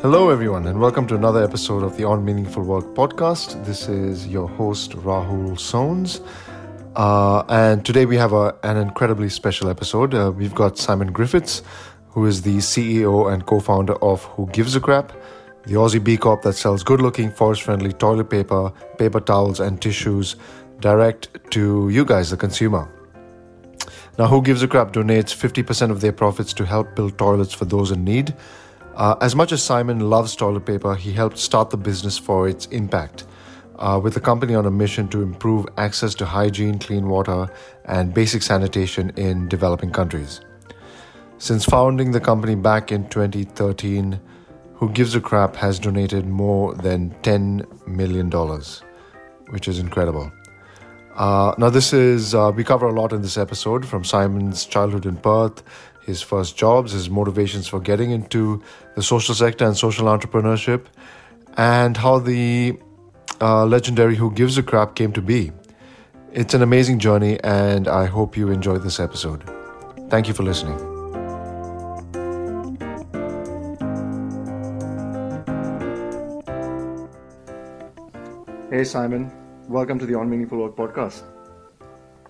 Hello, everyone, and welcome to another episode of the On Meaningful Work podcast. This is your host, Rahul Sones. Uh, and today we have a, an incredibly special episode. Uh, we've got Simon Griffiths, who is the CEO and co founder of Who Gives a Crap, the Aussie B Corp that sells good looking, forest friendly toilet paper, paper towels, and tissues direct to you guys, the consumer. Now, Who Gives a Crap donates 50% of their profits to help build toilets for those in need. Uh, as much as Simon loves toilet paper, he helped start the business for its impact. Uh, with the company on a mission to improve access to hygiene, clean water, and basic sanitation in developing countries. Since founding the company back in 2013, Who Gives a Crap has donated more than $10 million, which is incredible. Uh, now, this is, uh, we cover a lot in this episode from Simon's childhood in Perth, his first jobs, his motivations for getting into the social sector and social entrepreneurship, and how the uh, legendary Who Gives a Crap came to be. It's an amazing journey, and I hope you enjoy this episode. Thank you for listening. Hey, Simon. Welcome to the On Meaningful Work podcast.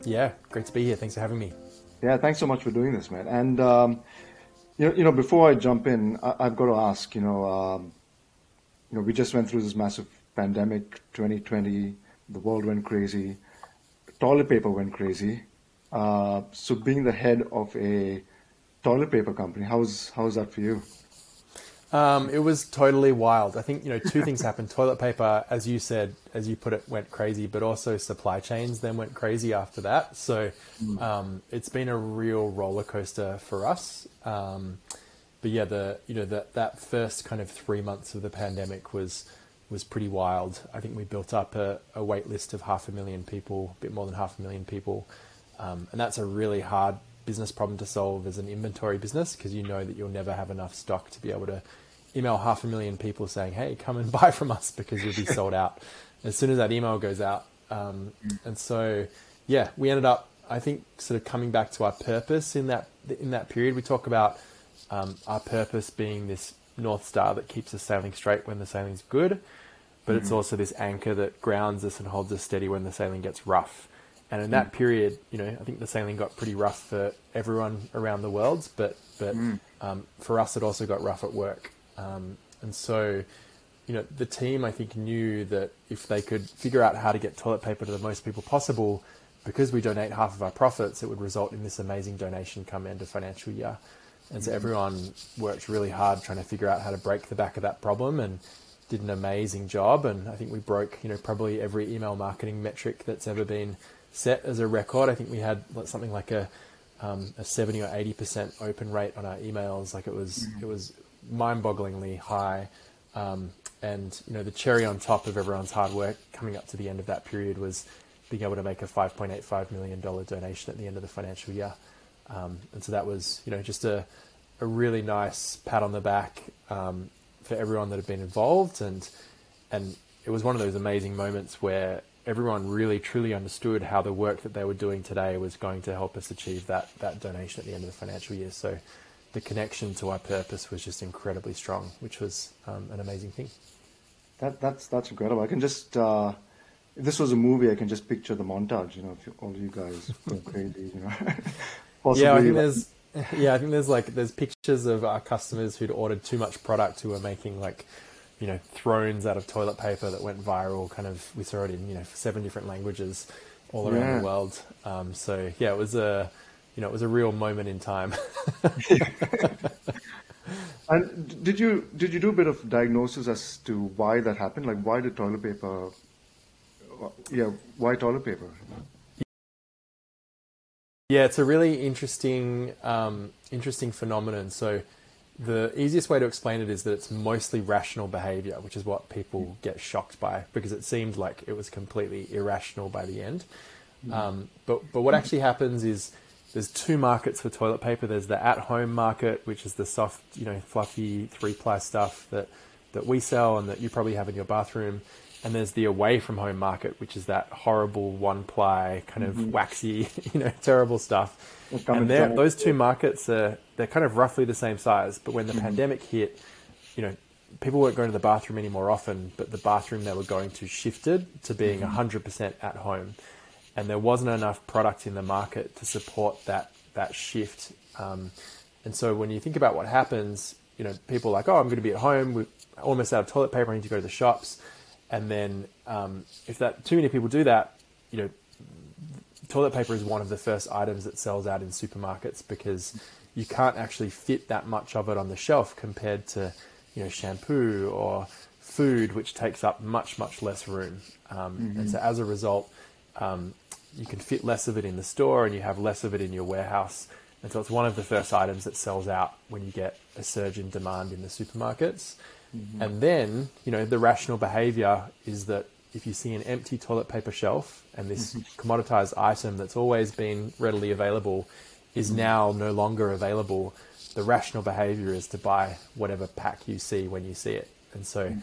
Yeah, great to be here. Thanks for having me. Yeah, thanks so much for doing this, man. And um, you know, you know, before I jump in, I, have got to ask. You know, um, you know, we just went through this massive pandemic, 2020. The world went crazy. Toilet paper went crazy. Uh, so, being the head of a toilet paper company, how's how's that for you? Um, it was totally wild. I think you know two things happened. Toilet paper, as you said, as you put it, went crazy, but also supply chains then went crazy after that. So hmm. um, it's been a real roller coaster for us. Um, but yeah, the you know that that first kind of three months of the pandemic was was pretty wild. I think we built up a, a wait list of half a million people, a bit more than half a million people, um, and that's a really hard business problem to solve as an inventory business because you know that you'll never have enough stock to be able to email half a million people saying, "Hey, come and buy from us because you'll be sold out." As soon as that email goes out, um, and so yeah, we ended up, I think, sort of coming back to our purpose in that in that period. We talk about um, our purpose being this north star that keeps us sailing straight when the sailing's good, but mm-hmm. it's also this anchor that grounds us and holds us steady when the sailing gets rough. And in that mm. period, you know, I think the sailing got pretty rough for everyone around the world, but but mm. um, for us, it also got rough at work. Um, and so, you know, the team I think knew that if they could figure out how to get toilet paper to the most people possible, because we donate half of our profits, it would result in this amazing donation come end of financial year. And so mm. everyone worked really hard trying to figure out how to break the back of that problem and did an amazing job. And I think we broke, you know, probably every email marketing metric that's ever been set as a record. I think we had something like a um, a seventy or eighty percent open rate on our emails. Like it was mm-hmm. it was mind-bogglingly high. Um, and you know the cherry on top of everyone's hard work coming up to the end of that period was being able to make a 5.85 million dollar donation at the end of the financial year. Um, and so that was you know just a a really nice pat on the back um, for everyone that had been involved and and it was one of those amazing moments where everyone really truly understood how the work that they were doing today was going to help us achieve that that donation at the end of the financial year. So the connection to our purpose was just incredibly strong, which was um, an amazing thing. That that's that's incredible. I can just uh, if this was a movie, I can just picture the montage. You know, if you, all you guys go crazy. You know, yeah, I think like, there's yeah, I think there's like there's pictures of our customers who'd ordered too much product who were making like you know, thrones out of toilet paper that went viral. Kind of, we saw it in you know seven different languages all around yeah. the world. Um, so yeah, it was a, you know, it was a real moment in time. and did you did you do a bit of diagnosis as to why that happened? Like, why did toilet paper? Yeah, why toilet paper? Yeah, it's a really interesting um, interesting phenomenon. So the easiest way to explain it is that it's mostly rational behavior, which is what people get shocked by because it seemed like it was completely irrational by the end. Mm. Um, but but what actually happens is there's two markets for toilet paper. There's the at-home market, which is the soft, you know, fluffy three-ply stuff that that we sell and that you probably have in your bathroom. And there's the away from home market, which is that horrible one-ply kind of mm-hmm. waxy, you know, terrible stuff and those two markets are they're kind of roughly the same size. But when the mm-hmm. pandemic hit, you know, people weren't going to the bathroom any more often, but the bathroom they were going to shifted to being Mm-hmm. 100% at home. And there wasn't enough product in the market to support that, that shift. Um, and so when you think about what happens, you know, people are like, oh, I'm going to be at home, we're almost out of toilet paper, I need to go to the shops. And then um, if that too many people do that, you know, toilet paper is one of the first items that sells out in supermarkets because you can't actually fit that much of it on the shelf compared to you know shampoo or food which takes up much much less room. Um, and so as a result um, you can fit less of it in the store and you have less of it in your warehouse. And so it's one of the first items that sells out when you get a surge in demand in the supermarkets Mm-hmm. and then you know the rational behavior is that if you see an empty toilet paper shelf and this mm-hmm. commoditized item that's always been readily available is mm-hmm. now no longer available, the rational behavior is to buy whatever pack you see when you see it. And so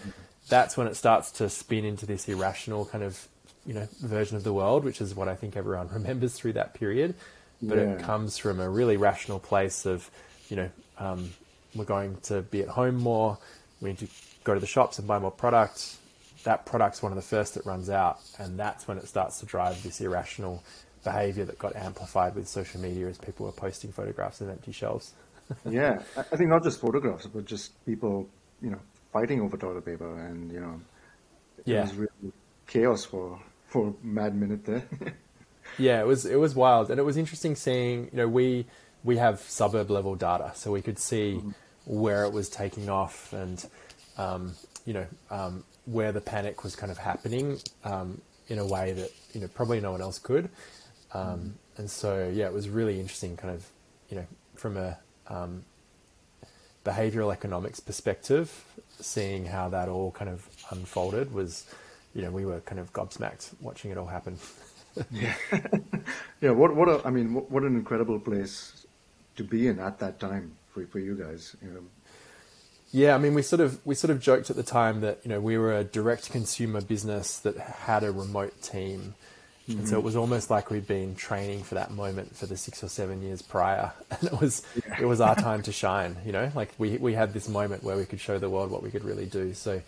that's when it starts to spin into this irrational kind of, you know, version of the world, which is what I think everyone remembers through that period. But it comes from a really rational place of, you know, um, we're going to be at home more. We need to go to the shops and buy more products. That product's one of the first that runs out, and that's when it starts to drive this irrational behavior that got amplified with social media as people were posting photographs of empty shelves. yeah, I think not just photographs, but just people, you know, fighting over toilet paper, and you know, it Yeah. was really chaos for for a mad minute there. Yeah, it was it was wild, and it was interesting seeing. You know, we we have suburb level data, so we could see mm-hmm. Where it was taking off, and um, you know um, where the panic was kind of happening um, in a way that you know probably no one else could. Um, and so yeah, it was really interesting, kind of you know from a um, behavioral economics perspective, seeing how that all kind of unfolded was, you know, we were kind of gobsmacked watching it all happen. yeah, what what a, I mean, what, what an incredible place to be in at that time for for you guys. You know, Yeah, I mean, we sort of we sort of joked at the time that you know we were a direct consumer business that had a remote team, and so it was almost like we'd been training for that moment for the six or seven years prior, and it was it was our time to shine. You know, like we we had this moment where we could show the world what we could really do. So,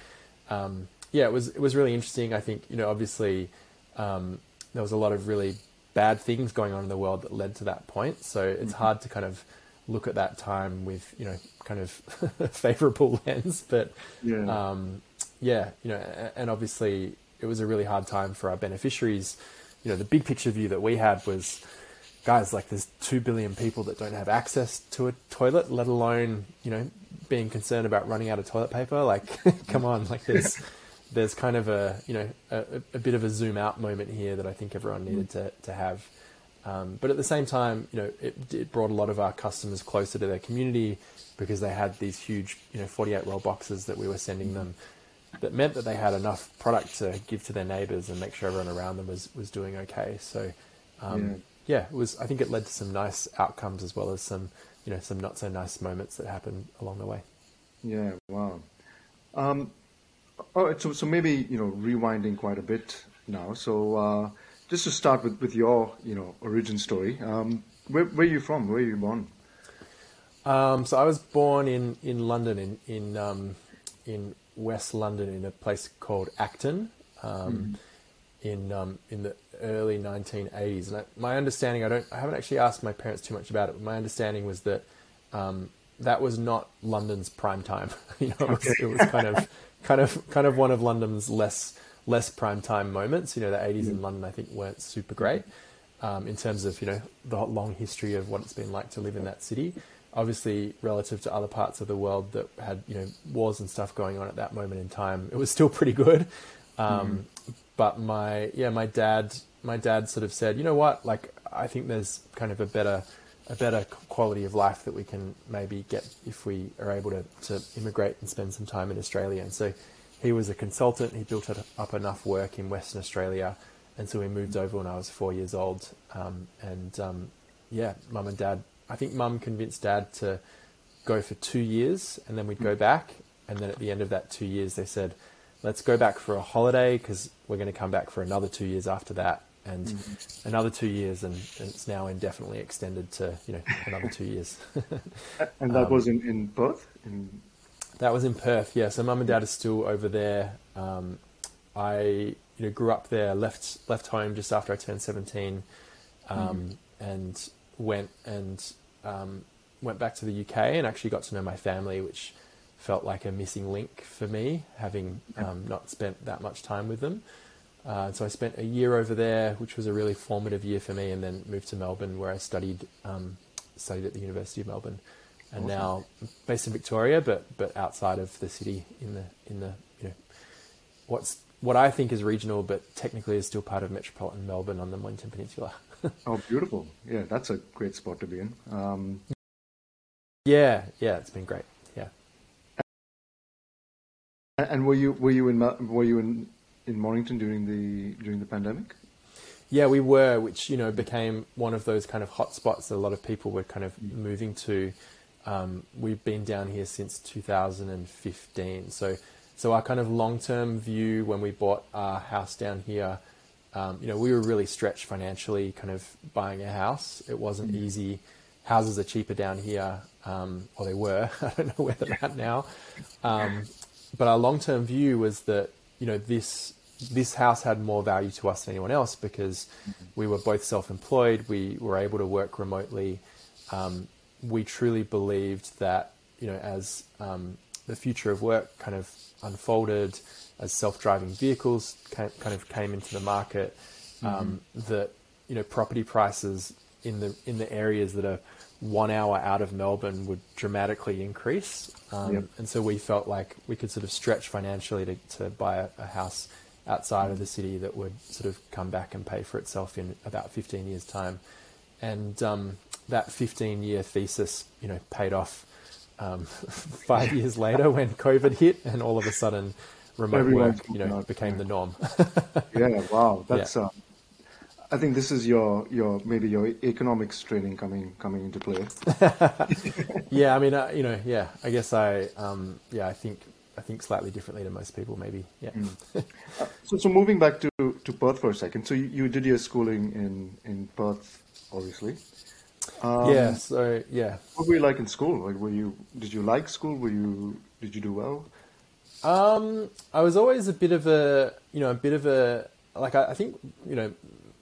um, yeah, it was it was really interesting. I think you know, obviously, um, there was a lot of really bad things going on in the world that led to that point. So it's hard to kind of look at that time with you know kind of favorable lens, but Yeah. um, yeah, you know, and obviously it was a really hard time for our beneficiaries. You know, the big picture view that we had was, guys, like there's two billion people that don't have access to a toilet, let alone you know being concerned about running out of toilet paper. Like, come on, like there's there's kind of a you know a, a bit of a zoom out moment here that I think everyone needed to to have. Um, but at the same time, you know, it, it brought a lot of our customers closer to their community because they had these huge, you know, 48 roll boxes that we were sending them. That meant that they had enough product to give to their neighbors and make sure everyone around them was was doing okay. So, um, yeah. it was. I think it led to some nice outcomes as well as some, you know, some not so nice moments that happened along the way. Yeah, wow. Um, all right, so so maybe you know rewinding quite a bit now. So uh, just to start with with your you know origin story. Um, where where are you from? Where are you born? Um, so I was born in, in London, in in um, in West London, in a place called Acton, um, in um, in the early 1980s. And I, my understanding, I don't, I haven't actually asked my parents too much about it, but my understanding was that um, that was not London's prime time. you know, it was, it was kind of kind of kind of one of London's less less prime time moments. You know, the 80s in London, I think, weren't super great um, in terms of you know the long history of what it's been like to live in that city. Obviously, relative to other parts of the world that had you know wars and stuff going on at that moment in time, it was still pretty good. Um, But my yeah, my dad my dad sort of said, you know what, like I think there's kind of a better a better quality of life that we can maybe get if we are able to, to immigrate and spend some time in Australia. And so he was a consultant. He built up enough work in Western Australia, and so we moved over when I was four years old. Um, and um, yeah, mum and dad. I think mum convinced dad to go for two years, and then we'd go back. And then at the end of that two years, they said, "Let's go back for a holiday because we're going to come back for another two years after that." And another two years, and, and it's now indefinitely extended to you know another two years. And that Um, was in in Perth. In That was in Perth, yeah. So mum and dad are still over there. Um, I you know grew up there, left left home just after I turned seventeen, um, mm. and went and um, went back to the UK and actually got to know my family, which felt like a missing link for me, having um, not spent that much time with them. Uh, so I spent a year over there, which was a really formative year for me, and then moved to Melbourne, where I studied um, studied at the University of Melbourne and awesome. now based in Victoria, but but outside of the city in the in the you know what's what I think is regional, but technically is still part of metropolitan Melbourne on the Mornington Peninsula. oh, beautiful! Yeah, that's a great spot to be in. Um... Yeah, yeah, it's been great. Yeah. And were you were you in were you in in Mornington during the during the pandemic? Yeah, we were, which you know became one of those kind of hotspots that a lot of people were kind of moving to. Um, we've been down here since 2015. So, so our kind of long-term view when we bought our house down here, um, you know, we were really stretched financially, kind of buying a house. It wasn't mm-hmm. easy. Houses are cheaper down here, um, or they were. I don't know where they're at now. Um, but our long-term view was that you know this this house had more value to us than anyone else because mm-hmm. we were both self-employed. We were able to work remotely. Um, we truly believed that you know as um, the future of work kind of unfolded, as self-driving vehicles came, kind of came into the market, um, mm-hmm. that you know property prices in the in the areas that are one hour out of Melbourne would dramatically increase, um, yep. and so we felt like we could sort of stretch financially to, to buy a, a house outside of the city that would sort of come back and pay for itself in about 15 years' time. And um, that 15 year thesis, you know, paid off um, five years later when COVID hit, and all of a sudden, remote work, you know, became yeah. the norm. yeah, wow, that's. Yeah. Uh, I think this is your your maybe your economics training coming coming into play. yeah, I mean, uh, you know, yeah, I guess I, um, yeah, I think I think slightly differently to most people, maybe. Yeah. Mm. uh, so, so moving back to, to Perth for a second. So you, you did your schooling in in Perth, obviously. Um, yeah. So yeah. What were you like in school? Like, were you did you like school? Were you did you do well? Um, I was always a bit of a you know a bit of a like I, I think you know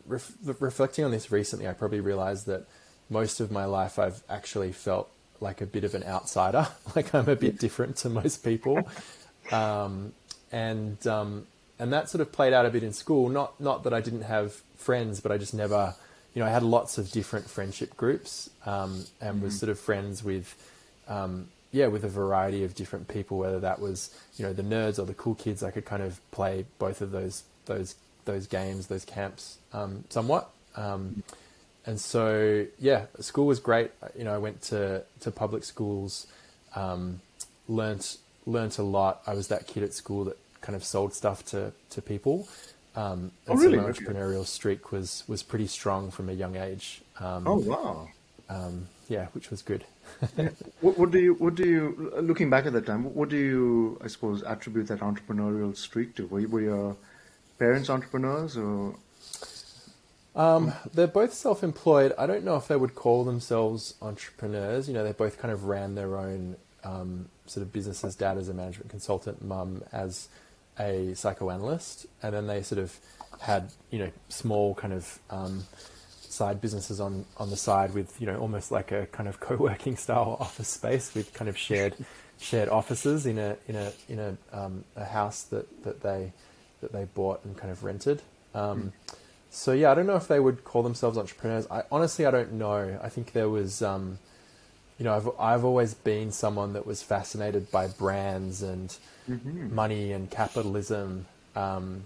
ref, reflecting on this recently, I probably realized that most of my life I've actually felt like a bit of an outsider. like I'm a bit different to most people, um, and um, and that sort of played out a bit in school. Not not that I didn't have friends, but I just never you know, I had lots of different friendship groups um, and mm-hmm. was sort of friends with, um, yeah, with a variety of different people. Whether that was you know the nerds or the cool kids, I could kind of play both of those those those games, those camps, um, somewhat. Um, and so yeah, school was great. You know, I went to to public schools, um, learnt learnt a lot. I was that kid at school that kind of sold stuff to to people. Um, oh, really? So my entrepreneurial streak was was pretty strong from a young age. Um, oh wow! Um, yeah, which was good. yeah. what, what, do you what do you looking back at that time? What do you I suppose attribute that entrepreneurial streak to? Were, you, were your parents entrepreneurs or? Um, they're both self-employed. I don't know if they would call themselves entrepreneurs. You know, they both kind of ran their own um, sort of businesses. Dad as a management consultant, mum as a psychoanalyst, and then they sort of had you know small kind of um, side businesses on on the side with you know almost like a kind of co-working style office space with kind of shared shared offices in a in a in a um, a house that that they that they bought and kind of rented. Um, so yeah, I don't know if they would call themselves entrepreneurs. I honestly I don't know. I think there was um, you know I've I've always been someone that was fascinated by brands and mm-hmm. money and capitalism, um,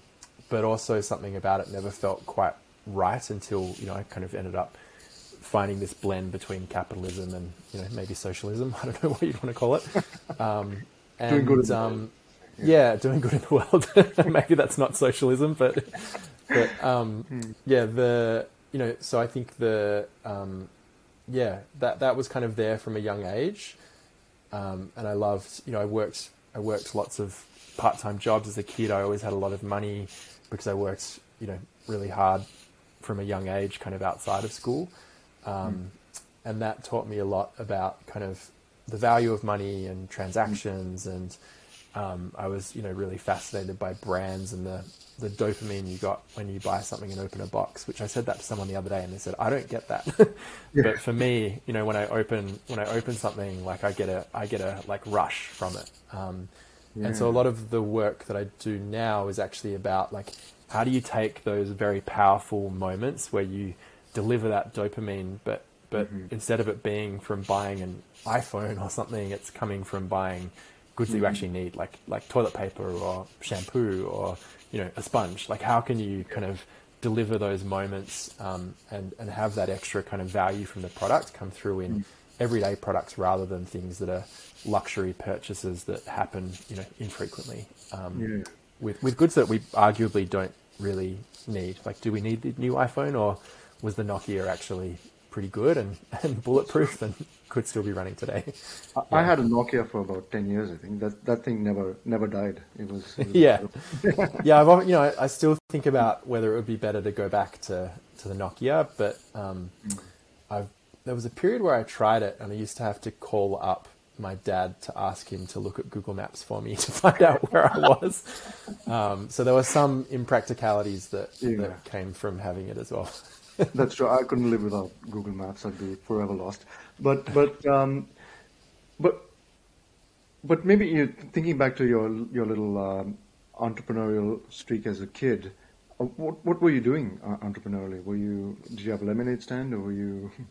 but also something about it never felt quite right until you know I kind of ended up finding this blend between capitalism and you know maybe socialism. I don't know what you'd want to call it. Um, and, doing good in the um. Yeah. yeah. doing good in the world. maybe that's not socialism, but but um, hmm. yeah, the you know, so I think the um, yeah that that was kind of there from a young age, um, and I loved you know I worked I worked lots of part-time jobs as a kid. I always had a lot of money because I worked, you know, really hard from a young age, kind of outside of school, um, mm. and that taught me a lot about kind of the value of money and transactions, and um, I was you know really fascinated by brands and the the dopamine you got when you buy something and open a box. Which I said that to someone the other day, and they said I don't get that. yeah. But for me, you know, when I open when I open something, like I get a I get a like rush from it. Um, yeah. And so a lot of the work that I do now is actually about like how do you take those very powerful moments where you deliver that dopamine, but but mm-hmm. instead of it being from buying an iPhone or something, it's coming from buying goods mm-hmm. that you mm-hmm. actually need, like like toilet paper or shampoo or you know a sponge. Like how can you kind of deliver those moments um, and and have that extra kind of value from the product come through in mm-hmm. everyday products rather than things that are luxury purchases that happen you know infrequently um, yeah. with with goods that we arguably don't really need. Like, do we need the new iPhone or was the Nokia actually pretty good and, and bulletproof and could still be running today. I, yeah. I had a Nokia for about ten years. I think that that thing never never died. It was, it was yeah, yeah. I've you know I, I, still think about whether it would be better to go back to to the Nokia, but um, mm. I've there was a period where I tried it and I used to have to call up my dad to ask him to look at Google Maps for me to find out where I was. Um, so there were some impracticalities that, yeah. that came from having it as well. That's true. I couldn't live without Google Maps. I'd be forever lost. But but um, but but maybe you thinking back to your your little um, entrepreneurial streak as a kid. Uh, what what were you doing uh, entrepreneurially? Were you did you have a lemonade stand or were you?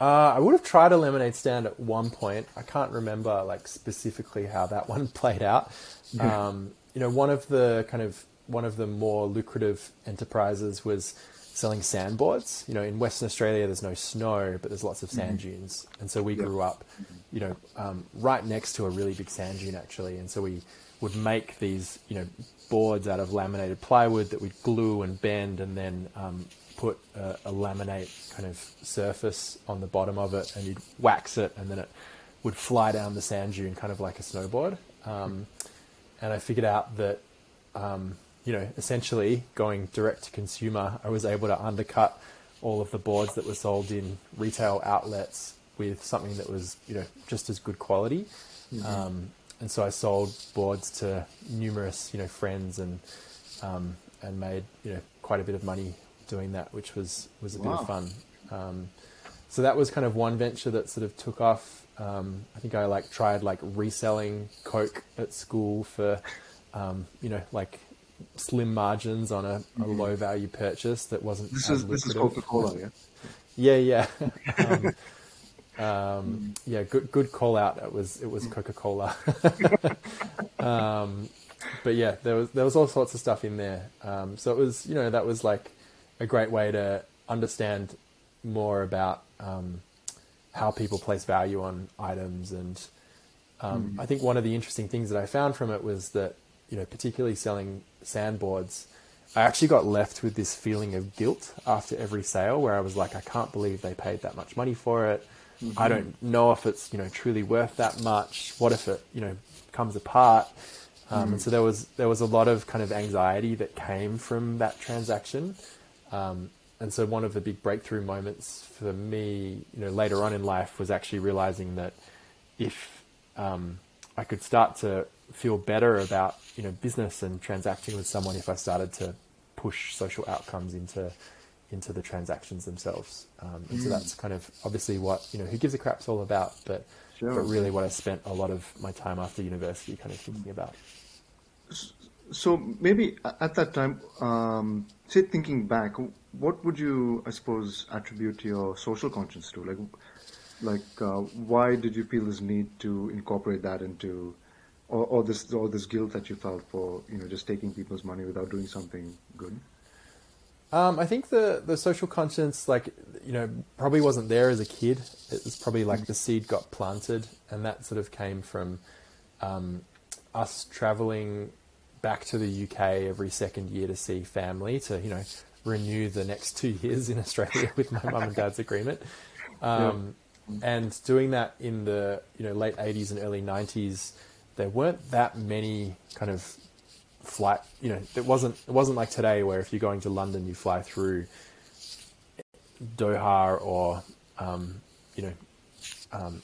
Uh, I would have tried a lemonade stand at one point. I can't remember like specifically how that one played out. Yeah. Um, you know, one of the kind of one of the more lucrative enterprises was selling sandboards. You know, in Western Australia, there's no snow, but there's lots of sand mm-hmm. dunes, and so we grew up, you know, um, right next to a really big sand dune actually, and so we would make these, you know, boards out of laminated plywood that we'd glue and bend, and then um, put a, a, laminate kind of surface on the bottom of it, and you'd wax it, and then it would fly down the sand dune, kind of like a snowboard. Um, and I figured out that um, you know, essentially going direct to consumer, I was able to undercut all of the boards that were sold in retail outlets with something that was, you know, just as good quality. Mm-hmm. Um, and so I sold boards to numerous, you know, friends and um, and made, you know, quite a bit of money doing that, which was was a wow. bit of fun. Um, so that was kind of one venture that sort of took off. Um, I think I like tried like reselling Coke at school for, um, you know, like slim margins on a, a mm-hmm. low value purchase that wasn't. This is this is Coca Cola, yeah. Yeah, yeah, um, um, yeah. Good good call out. It was it was Coca Cola. um, but yeah, there was there was all sorts of stuff in there. Um, so it was you know that was like a great way to understand more about um, how people place value on items and. Mm. I think one of the interesting things that I found from it was that you know, particularly selling sandboards, I actually got left with this feeling of guilt after every sale where I was like, I can't believe they paid that much money for it. Mm-hmm. I don't know if it's, you know, truly worth that much. What if it, you know, comes apart? Um, mm. And so there was there was a lot of kind of anxiety that came from that transaction. Um, and so one of the big breakthrough moments for me, you know, later on in life was actually realizing that if um, I could start to feel better about you know business and transacting with someone if I started to push social outcomes into into the transactions themselves. Um, and mm. so that's kind of obviously what you know who gives a crap's all about, but sure. but really what I spent a lot of my time after university kind of thinking about. So maybe at that time, um, say thinking back, what would you, I suppose, attribute your social conscience to? Like, like uh, why did you feel this need to incorporate that into or, or this or this guilt that you felt for you know just taking people's money without doing something good? Um, I think the the social conscience, like you know, probably wasn't there as a kid. It was probably like the seed got planted, and that sort of came from um, us traveling back to the UK every second year to see family to you know renew the next two years in Australia with my mum and dad's agreement. Um, yeah. And doing that in the you know late 80s and early 90s, there weren't that many kind of flight. You know, it wasn't it wasn't like today where if you're going to London, you fly through Doha or um, you know um,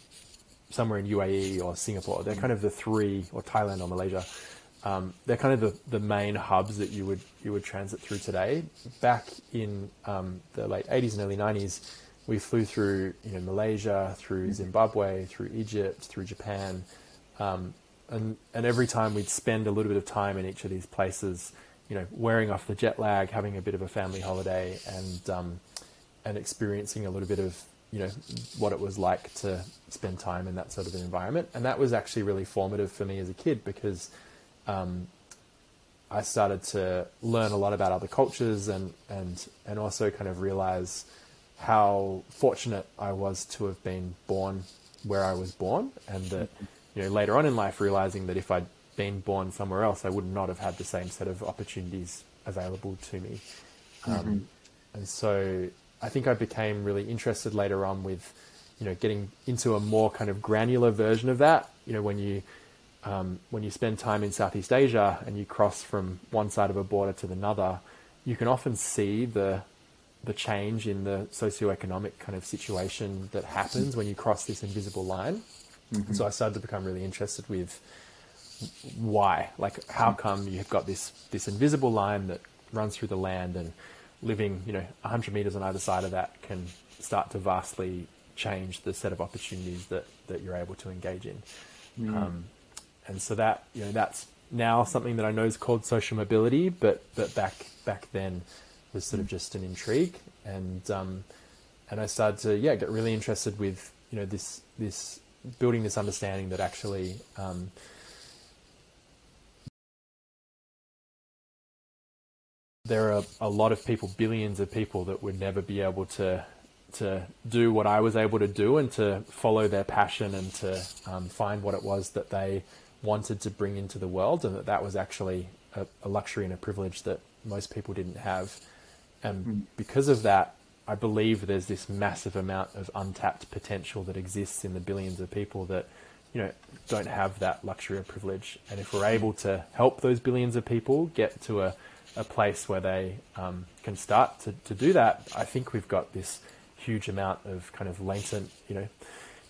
somewhere in UAE or Singapore. They're kind of the three, or Thailand or Malaysia. Um, they're kind of the, the main hubs that you would you would transit through today. Back in um, the late 80s and early 90s, we flew through you know Malaysia, through Zimbabwe, through Egypt, through Japan, um, and and every time we'd spend a little bit of time in each of these places, you know, wearing off the jet lag, having a bit of a family holiday, and um, and experiencing a little bit of you know what it was like to spend time in that sort of an environment, and that was actually really formative for me as a kid because um, I started to learn a lot about other cultures and and and also kind of realize how fortunate I was to have been born where I was born, and that you know later on in life realizing that if I'd been born somewhere else, I would not have had the same set of opportunities available to me. Um, mm-hmm. and so I think I became really interested later on with you know getting into a more kind of granular version of that. You know when you um, when you spend time in Southeast Asia and you cross from one side of a border to the another, you can often see the the change in the socioeconomic kind of situation that happens when you cross this invisible line. Mm-hmm. So I started to become really interested with why, like how come you've got this this invisible line that runs through the land and living, you know, 100 meters on either side of that can start to vastly change the set of opportunities that, that you're able to engage in. Mm. Um, and so that you know that's now something that I know is called social mobility, but but back back then was sort of mm. just an intrigue, and um, and I started to yeah get really interested with you know this this building this understanding that actually um, there are a lot of people, billions of people that would never be able to to do what I was able to do and to follow their passion and to um, find what it was that they wanted to bring into the world, and that that was actually a, a luxury and a privilege that most people didn't have. And mm. because of that, I believe there's this massive amount of untapped potential that exists in the billions of people that you know don't have that luxury or privilege. And if we're able to help those billions of people get to a, a place where they um, can start to, to do that, I think we've got this huge amount of kind of latent, you know,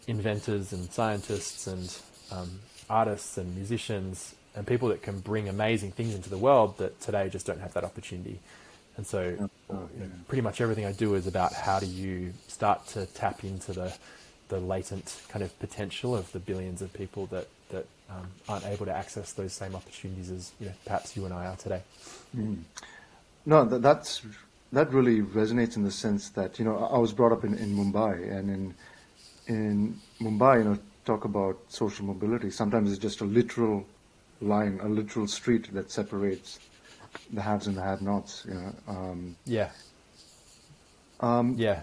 inventors and scientists and um, artists and musicians and people that can bring amazing things into the world that today just don't have that opportunity. And so, you know, pretty much everything I do is about how do you start to tap into the the latent kind of potential of the billions of people that that um, aren't able to access those same opportunities as you know perhaps you and I are today. Mm. No, that, that's that really resonates in the sense that you know I was brought up in, in Mumbai and in in Mumbai, you know, talk about social mobility, sometimes it's just a literal line, a literal street that separates the haves and the have-nots. You know. Um, yeah. Um, yeah.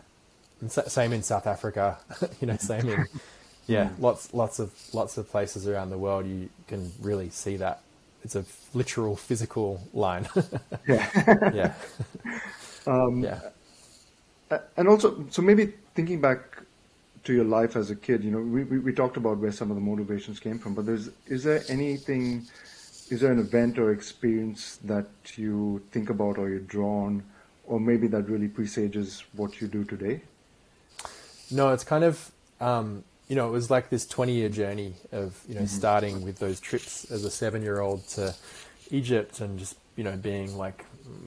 And same in South Africa. you know, same in yeah, lots lots of lots of places around the world you can really see that. It's a literal physical line. yeah. yeah. Um, yeah. And also, so maybe thinking back to your life as a kid? You know, we, we, we talked about where some of the motivations came from, but there's is there anything, is there an event or experience that you think about or you're drawn, or maybe that really presages what you do today? No, it's kind of um, you know it was like this 20 year journey of you know mm-hmm. starting with those trips as a seven year old to Egypt and just you know being like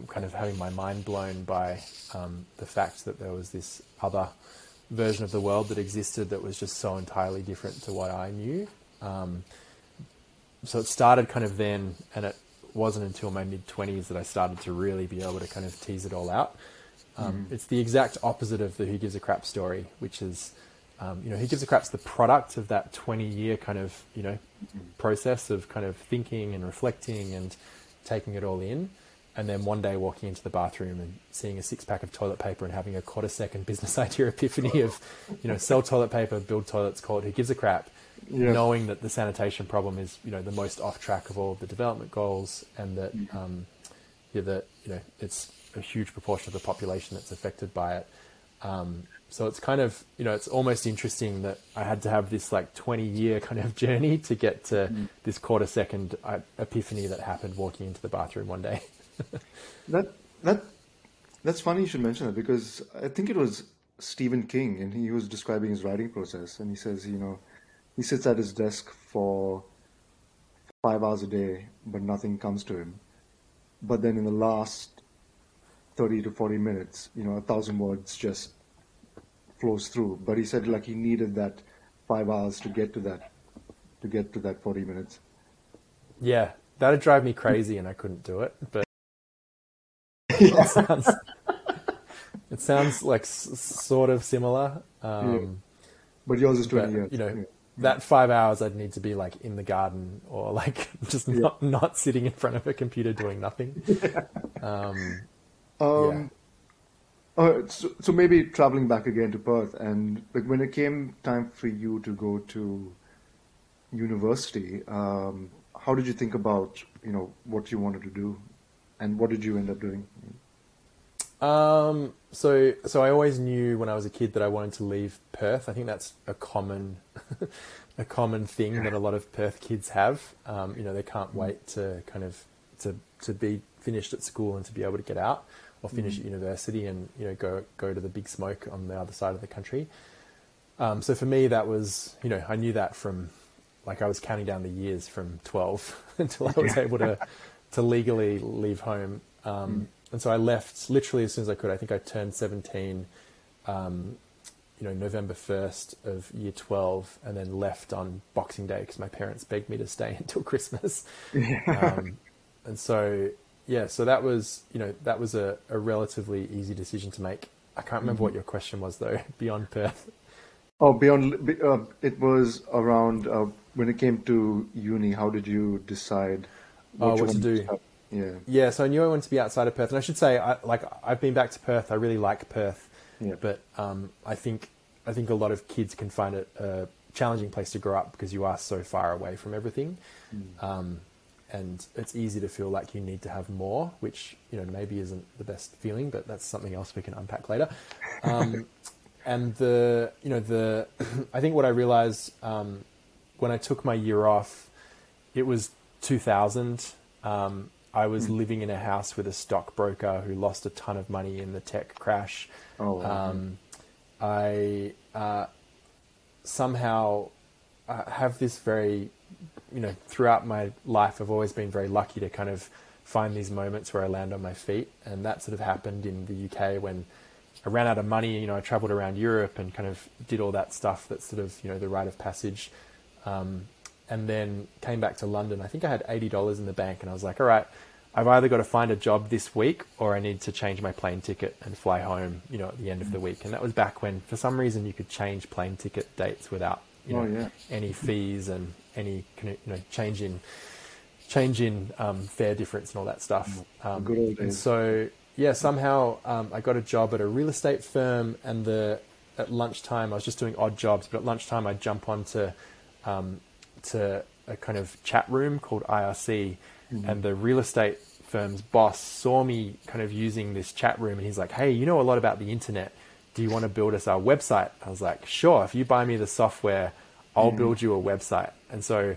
kind of having my mind blown by um, the fact that there was this other version of the world that existed that was just so entirely different to what I knew. Um, so it started kind of then, and it wasn't until my mid 20s that I started to really be able to kind of tease it all out. Um, mm. It's the exact opposite of the Who Gives a Crap story, which is, um, you know, Who Gives a Crap's the product of that 20 year kind of, you know, mm-hmm. process of kind of thinking and reflecting and taking it all in and then one day walking into the bathroom and seeing a six pack of toilet paper and having a quarter second business idea epiphany of, you know, sell toilet paper, build toilets, call it who gives a crap, yeah. knowing that the sanitation problem is, you know, the most off track of all of the development goals and that, um, yeah, that, you know, it's a huge proportion of the population that's affected by it. Um, so it's kind of, you know, it's almost interesting that I had to have this like 20 year kind of journey to get to mm. this quarter second uh, epiphany that happened walking into the bathroom one day. that that that's funny you should mention that because I think it was Stephen King and he was describing his writing process and he says, you know, he sits at his desk for five hours a day, but nothing comes to him. But then in the last 30 to 40 minutes, you know, a thousand words just flows through. But he said like he needed that five hours to get to that, to get to that 40 minutes. Yeah, that'd drive me crazy and I couldn't do it. But it sounds, it sounds like s- sort of similar. Um, yeah. But yours is 20 but, years. You know, yeah. That five hours I'd need to be like in the garden or like just Yeah. not, not sitting in front of a computer doing nothing. Um, Um, uh, so, so maybe traveling back again to Perth, and like when it came time for you to go to university, um, how did you think about you know what you wanted to do, and what did you end up doing? Um, so, so I always knew when I was a kid that I wanted to leave Perth. I think that's a common, a common thing that a lot of Perth kids have. Um, you know, they can't wait to kind of to to be finished at school and to be able to get out or finish at university and you know go go to the big smoke on the other side of the country. Um, so for me, that was you know I knew that from like I was counting down the years from twelve until I was able to to legally leave home. Um, and so I left literally as soon as I could. I think I turned 17, um, you know, November 1st of year 12, and then left on Boxing Day because my parents begged me to stay until Christmas. um, and so, yeah, so that was, you know, that was a, a relatively easy decision to make. I can't remember what your question was though, beyond Perth. Oh, beyond uh, it was around uh, when it came to uni. How did you decide Oh, you what to do. Yeah, Yeah, so I knew I wanted to be outside of Perth, and I should say, I, like, I've been back to Perth. I really like Perth, Yeah. but um, I think I think a lot of kids can find it a challenging place to grow up because you are so far away from everything, um, and it's easy to feel like you need to have more, which you know maybe isn't the best feeling, but that's something else we can unpack later. Um, and the you know the I think what I realized um, when I took my year off, it was 2000. Um, I was living in a house with a stockbroker who lost a ton of money in the tech crash. Oh, wow. Um, I uh, somehow have this very, you know, throughout my life, I've always been very lucky to kind of find these moments where I land on my feet. And that sort of happened in the UK when I ran out of money. You know, I traveled around Europe and kind of did all that stuff that's sort of, you know, the rite of passage. Um, and then came back to London. I think I had $80 in the bank and I was like, all right, I've either got to find a job this week or I need to change my plane ticket and fly home, you know, at the end of the week. And that was back when, for some reason, you could change plane ticket dates without, you know, Oh, yeah. any fees and any, you know, change in, change in um, fare difference and all that stuff. Um, good old and so, yeah, somehow um, I got a job at a real estate firm and the, at lunchtime, I was just doing odd jobs, but at lunchtime I'd jump onto, um, to a kind of chat room called IRC, and the real estate firm's boss saw me kind of using this chat room, and he's like, "Hey, you know a lot about the internet. Do you want to build us our website?" I was like, "Sure. If you buy me the software, I'll build you a website." And so,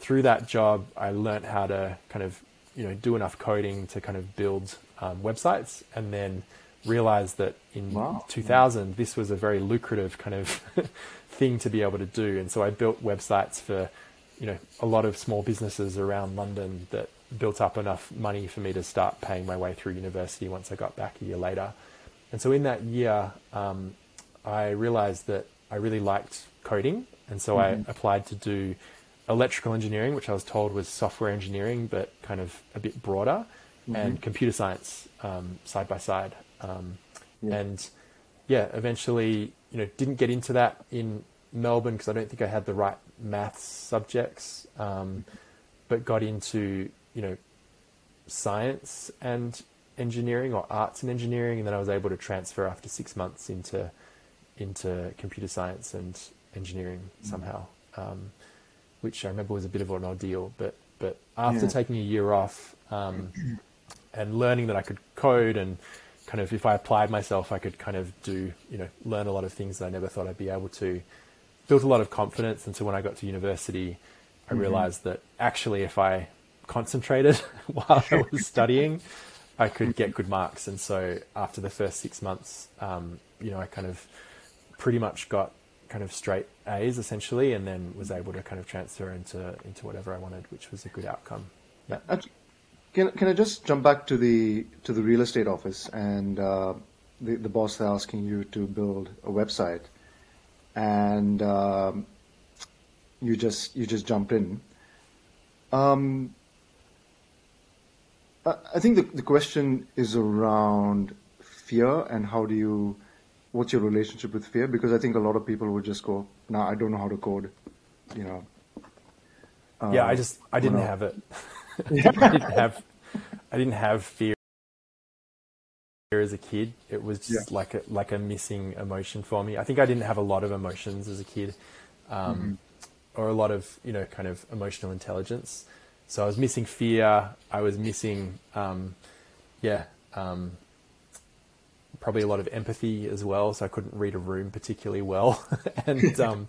through that job, I learned how to kind of you know do enough coding to kind of build um, websites, and then realized that in Wow. 2000 this was a very lucrative kind of thing to be able to do. And so i built websites for you know a lot of small businesses around london that built up enough money for me to start paying my way through university once i got back a year later. And so in that year um, i realized that i really liked coding. And so i applied to do electrical engineering which i was told was software engineering but kind of a bit broader and computer science um, side by side. Um, Yeah. and yeah, eventually, you know, didn't get into that in Melbourne because I don't think I had the right maths subjects, um, but got into you know science and engineering or arts and engineering, and then I was able to transfer after six months into into computer science and engineering somehow, um, which I remember was a bit of an ordeal. But but after Yeah. taking a year off um, and learning that I could code and kind of if I applied myself, I could kind of do you know learn a lot of things that I never thought I'd be able to. Built a lot of confidence And so when I got to university, I realized that actually if I concentrated while I was studying, I could get good marks. And so after the first six months, um, you know, I kind of pretty much got kind of straight A's essentially, and then was able to kind of transfer into into whatever I wanted, which was a good outcome. Yeah. Can can I just jump back to the to the real estate office and uh, the the boss asking you to build a website, and um, you just you just jump in. Um, I think the the question is around fear and how do you what's your relationship with fear? Because I think a lot of people would just go, "No, nah, I don't know how to code," you know. Uh, yeah, I just I didn't have it. I didn't have I didn't have fear as a kid. It was just yeah. like a like a missing emotion for me. I think I didn't have a lot of emotions as a kid, um, mm-hmm. or a lot of you know kind of emotional intelligence. So I was missing fear. I was missing, um, yeah, um, probably a lot of empathy as well. So I couldn't read a room particularly well, and um,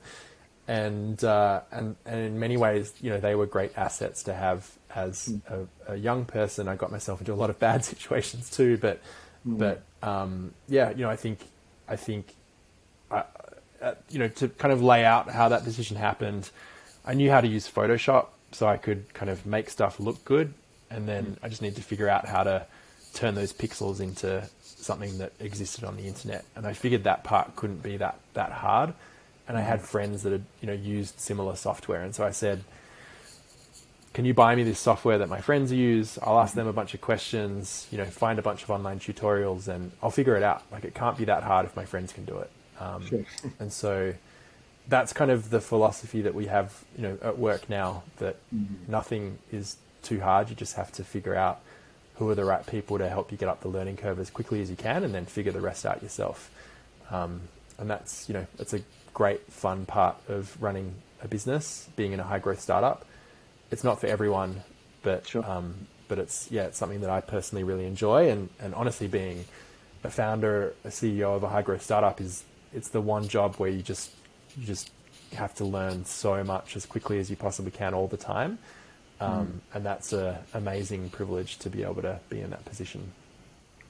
and uh, and and in many ways, you know, they were great assets to have as mm. a, a, young person. I got myself into a lot of bad situations too, but mm. but um, yeah, you know, I think I think uh, uh, you know to kind of lay out how that decision happened. I knew how to use Photoshop, so I could kind of make stuff look good, and then mm. I just need to figure out how to turn those pixels into something that existed on the internet. And I figured that part couldn't be that that hard. And I had friends that had you know used similar software, and so I said, "Can you buy me this software that my friends use? I'll ask them a bunch of questions, you know, find a bunch of online tutorials, and I'll figure it out. Like it can't be that hard if my friends can do it." Um, sure. and so that's kind of the philosophy that we have, you know, at work now. That mm-hmm. nothing is too hard. You just have to figure out who are the right people to help you get up the learning curve as quickly as you can, and then figure the rest out yourself. Um, and that's you know that's a great fun part of running a business, being in a high growth startup. It's not for everyone, but sure. um, but it's yeah, it's something that I personally really enjoy. And and honestly, being a founder, a CEO of a high growth startup is it's the one job where you just you just have to learn so much as quickly as you possibly can all the time. Um, mm. And that's an amazing privilege to be able to be in that position.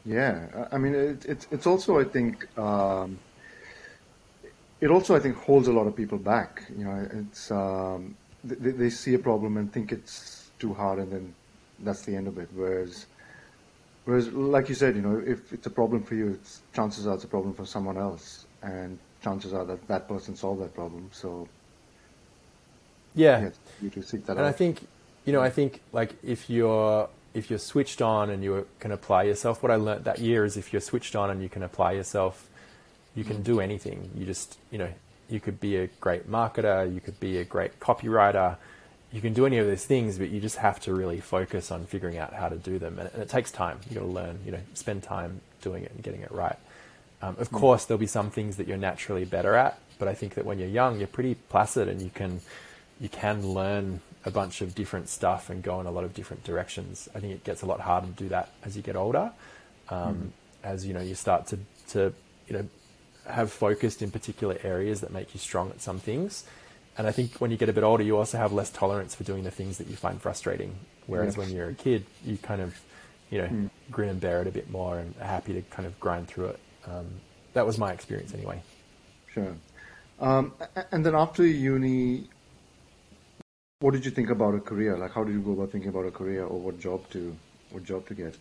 Yeah, I mean, it, it, it's also, I think, um, it also, I think, holds a lot of people back. You know, it's um, they, they, see a problem and think it's too hard, and then that's the end of it. Whereas, whereas, like you said, you know, if it's a problem for you, it's, chances are it's a problem for someone else, and chances are that that person solved that problem. So, yeah, you to seek that and out. I think you know, I think like if you're if you're switched on and you can apply yourself, what I learned that year is if you're switched on and you can apply yourself, you can do anything. You just, you know, you could be a great marketer, you could be a great copywriter, you can do any of those things, but you just have to really focus on figuring out how to do them. And, it takes time. You got to learn, you know, spend time doing it and getting it right. Um, of mm. course, there'll be some things that you're naturally better at, but I think that when you're young, you're pretty placid and you can you can learn a bunch of different stuff and go in a lot of different directions. I think it gets a lot harder to do that as you get older. Um, mm. As you know, you start to to you know have focused in particular areas that make you strong at some things. And I think when you get a bit older, you also have less tolerance for doing the things that you find frustrating. Whereas when you're a kid, you kind of, you know, mm. grin and bear it a bit more and are happy to kind of grind through it. Um, that was my experience anyway. Sure. Um, and then after uni, what did you think about a career? Like, how did you go about thinking about a career, or what job to what job to get?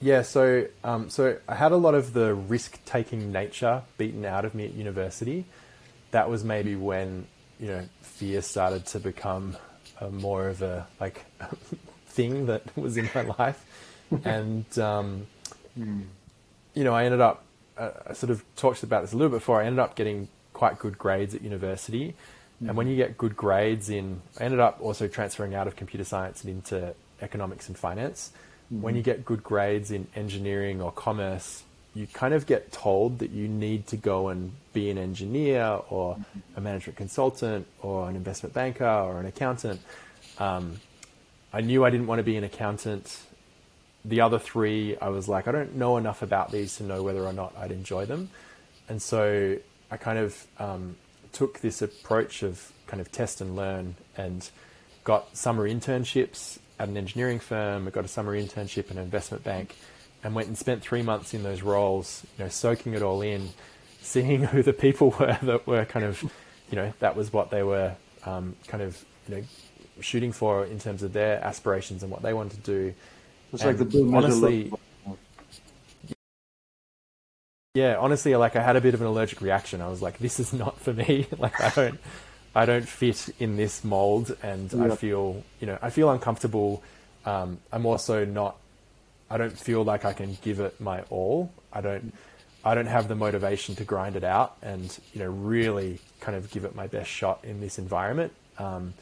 Yeah, so um, so I had a lot of the risk-taking nature beaten out of me at university. That was maybe when you know fear started to become a, more of a like thing that was in my life, and um, mm. you know I ended up uh, I sort of talked about this a little bit before. I ended up getting quite good grades at university, and when you get good grades in, I ended up also transferring out of computer science and into economics and finance. Mm-hmm. When you get good grades in engineering or commerce, you kind of get told that you need to go and be an engineer or mm-hmm. a management consultant or an investment banker or an accountant. Um, I knew I didn't want to be an accountant. The other three, I was like, I don't know enough about these to know whether or not I'd enjoy them. And so I kind of um, took this approach of kind of test and learn and got summer internships at an engineering firm, I got a summer internship in an investment bank, and went and spent three months in those roles, you know, soaking it all in. seeing who the people were that were kind of, you know, that was what they were um, kind of, you know, shooting for in terms of their aspirations and what they wanted to do. It's and like the honestly, yeah, honestly, like I had a bit of an allergic reaction. I was like, this is not for me. like I don't, I don't fit in this mold, and I feel, you know, I feel uncomfortable. Um, I'm also not. I don't feel like I can give it my all. I don't. I don't have the motivation to grind it out and you know really kind of give it my best shot in this environment, um,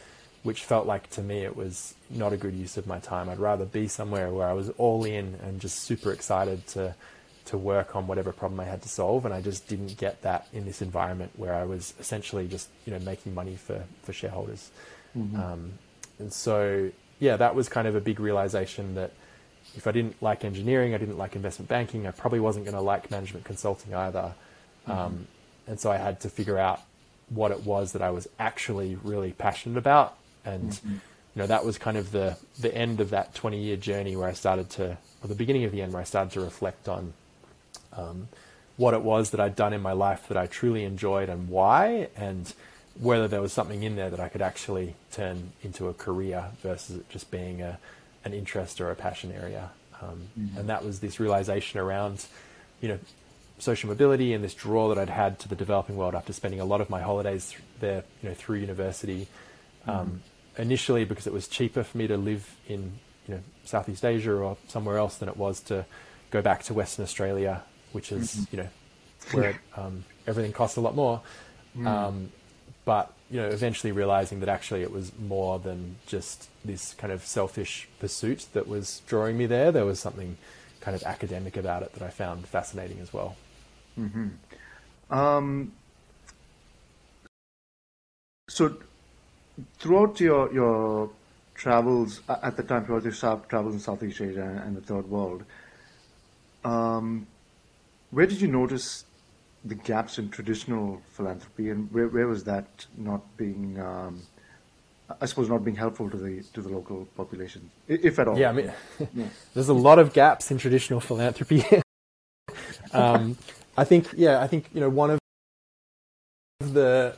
which felt like to me it was not a good use of my time. I'd rather be somewhere where I was all in and just super excited to to work on whatever problem I had to solve, and I just didn't get that in this environment where I was essentially just you know making money for for shareholders. Mm-hmm. Um, and so yeah, that was kind of a big realization that if I didn't like engineering, I didn't like investment banking, I probably wasn't going to like management consulting either. Mm-hmm. Um, and so I had to figure out what it was that I was actually really passionate about. And, mm-hmm. you know, that was kind of the, the end of that 20 year journey where I started to, or the beginning of the end where I started to reflect on um, what it was that I'd done in my life that I truly enjoyed and why, and whether there was something in there that I could actually turn into a career versus it just being a, an interest or a passion area. Um, mm-hmm. And that was this realization around, you know, social mobility and this draw that I'd had to the developing world after spending a lot of my holidays there, you know, through university. Um, mm-hmm. Initially, because it was cheaper for me to live in, you know, Southeast Asia or somewhere else than it was to go back to Western Australia, which is, mm-hmm. you know, where um, everything costs a lot more. Mm. Um, but you know, eventually realizing that actually it was more than just this kind of selfish pursuit that was drawing me there. There was something kind of academic about it that I found fascinating as well. Mm-hmm. Um, so, throughout your your travels at the time, throughout your travels in Southeast Asia and the Third World, um, where did you notice the gaps in traditional philanthropy, and where, where was that not being, um, I suppose, not being helpful to the to the local population, if at all? Yeah, I mean, yeah. there's a lot of gaps in traditional philanthropy. um, I think, yeah, I think you know one of the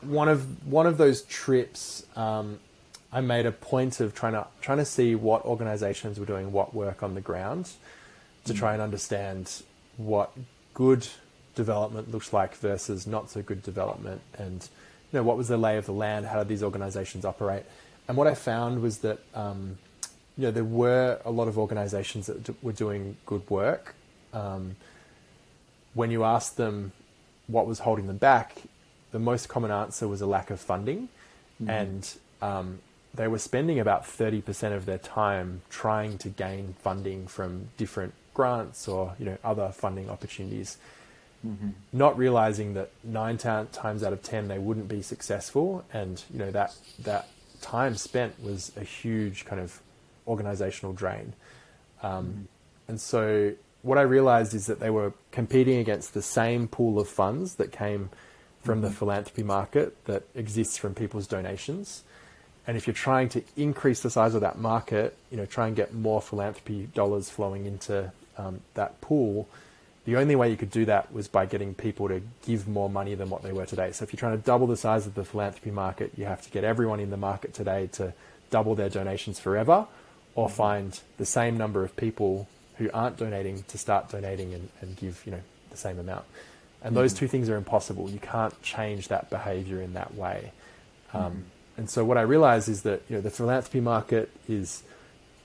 one of one of those trips. Um, I made a point of trying to trying to see what organisations were doing what work on the ground to try and understand what good development looks like versus not so good development. And you know what was the lay of the land? How did these organizations operate? And what i found was that um, you know there were a lot of organizations that d- were doing good work. Um, when you asked them what was holding them back the most common answer was a lack of funding. Mm-hmm. and um, they were spending about 30% of their time trying to gain funding from different grants or you know other funding opportunities mm-hmm. not realizing that nine t- times out of ten they wouldn't be successful, and you know that that time spent was a huge kind of organizational drain. Um, mm-hmm. And so what I realized is that they were competing against the same pool of funds that came from mm-hmm. the philanthropy market that exists from people's donations. And if you're trying to increase the size of that market, you know, try and get more philanthropy dollars flowing into um, that pool, the only way you could do that was by getting people to give more money than what they were today. So if you're trying to double the size of the philanthropy market, you have to get everyone in the market today to double their donations forever or find the same number of people who aren't donating to start donating and, and give, you know, the same amount. And those mm-hmm. two things are impossible. You can't change that behavior in that way. Um, mm-hmm. And so what I realize is that, you know, the philanthropy market is,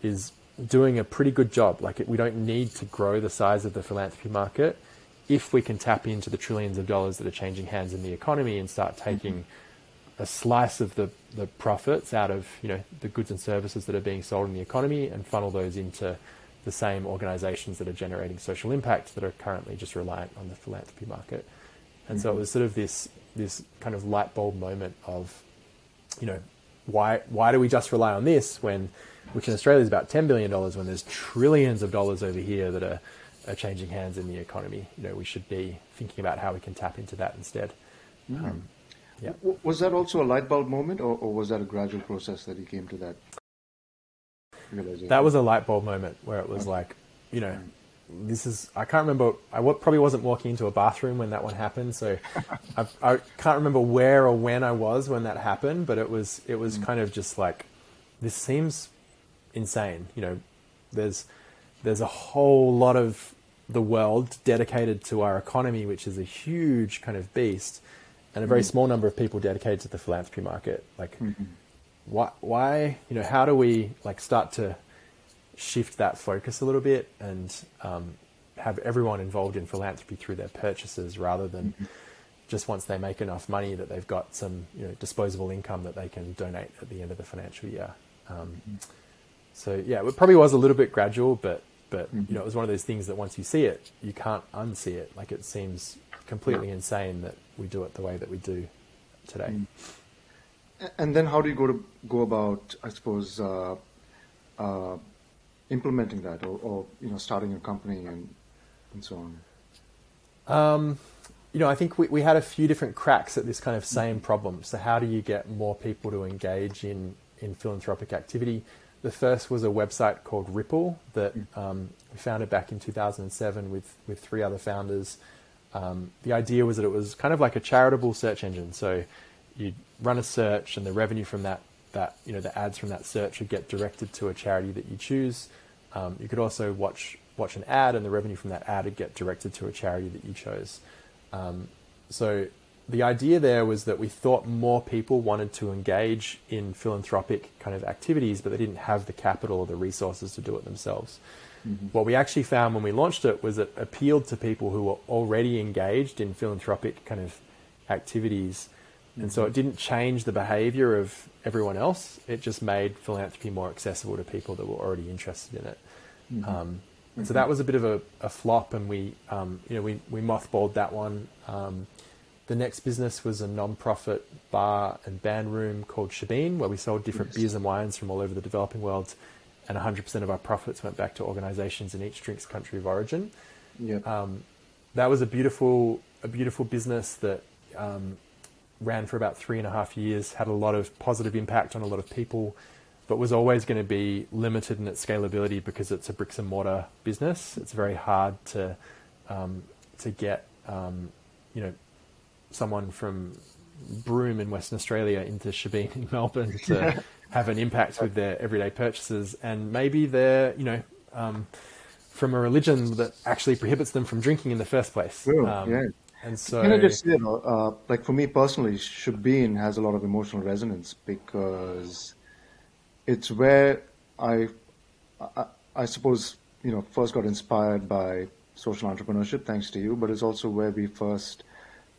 is doing a pretty good job. Like it, we don't need to grow the size of the philanthropy market if we can tap into the trillions of dollars that are changing hands in the economy and start taking mm-hmm. a slice of the, the profits out of you know the goods and services that are being sold in the economy and funnel those into the same organizations that are generating social impact that are currently just reliant on the philanthropy market. And mm-hmm. so it was sort of this this kind of light bulb moment of, you know, why why do we just rely on this when which in Australia is about $10 billion when there's trillions of dollars over here that are, are changing hands in the economy. You know, we should be thinking about how we can tap into that instead. Mm. Um, yeah. Was that also a light bulb moment, or, or, was that a gradual process that you came to that? That was a light bulb moment where it was okay. like, you know, this is I can't remember. I probably wasn't walking into a bathroom when that one happened, so I, I can't remember where or when I was when that happened. But it was it was mm. kind of just like this seems insane. You know, there's there's a whole lot of the world dedicated to our economy, which is a huge kind of beast, and a very mm. small number of people dedicated to the philanthropy market. Like, mm-hmm. why, why, you know, how do we like start to shift that focus a little bit and um, have everyone involved in philanthropy through their purchases rather than mm-hmm. just once they make enough money that they've got some you know disposable income that they can donate at the end of the financial year. Um, mm-hmm. So yeah, it probably was a little bit gradual, but but mm-hmm. you know it was one of those things that once you see it, you can't unsee it. Like it seems completely yeah. insane that we do it the way that we do today. Mm. And then how do you go to go about, I suppose, uh, uh, implementing that, or, or, you know, starting a company and and so on? Um, you know, I think we, we had a few different cracks at this kind of same problem. So how do you get more people to engage in in philanthropic activity? The first was a website called Ripple that mm. um, we founded back in 2007 with with three other founders. Um, the idea was that it was kind of like a charitable search engine. So you'd run a search, and the revenue from that that you know the ads from that search would get directed to a charity that you choose. Um, you could also watch watch an ad, and the revenue from that ad would get directed to a charity that you chose. Um, so the idea there was that we thought more people wanted to engage in philanthropic kind of activities, but they didn't have the capital or the resources to do it themselves. Mm-hmm. What we actually found when we launched it was it appealed to people who were already engaged in philanthropic kind of activities. Mm-hmm. And so mm-hmm. it didn't change the behavior of everyone else. It just made philanthropy more accessible to people that were already interested in it. Mm-hmm. Um, and so that was a bit of a, a flop, and we, um, you know, we, we mothballed that one. Um, the next business was a non-profit bar and band room called Shebeen, where we sold different yes. beers and wines from all over the developing world and 100% of our profits went back to organizations in each drink's country of origin. Yep. Um, that was a beautiful, a beautiful business that um, ran for about three and a half years, had a lot of positive impact on a lot of people, but was always going to be limited in its scalability because it's a bricks and mortar business. It's very hard to um, to get um, you know someone from Broome in Western Australia into Shebeen in Melbourne to have an impact with their everyday purchases, and maybe they're you know um, from a religion that actually prohibits them from drinking in the first place. um, yeah. And so, can I just you know, uh, like for me personally, Shebeen has a lot of emotional resonance because it's where I, I, I suppose, you know, first got inspired by social entrepreneurship, thanks to you, but it's also where we first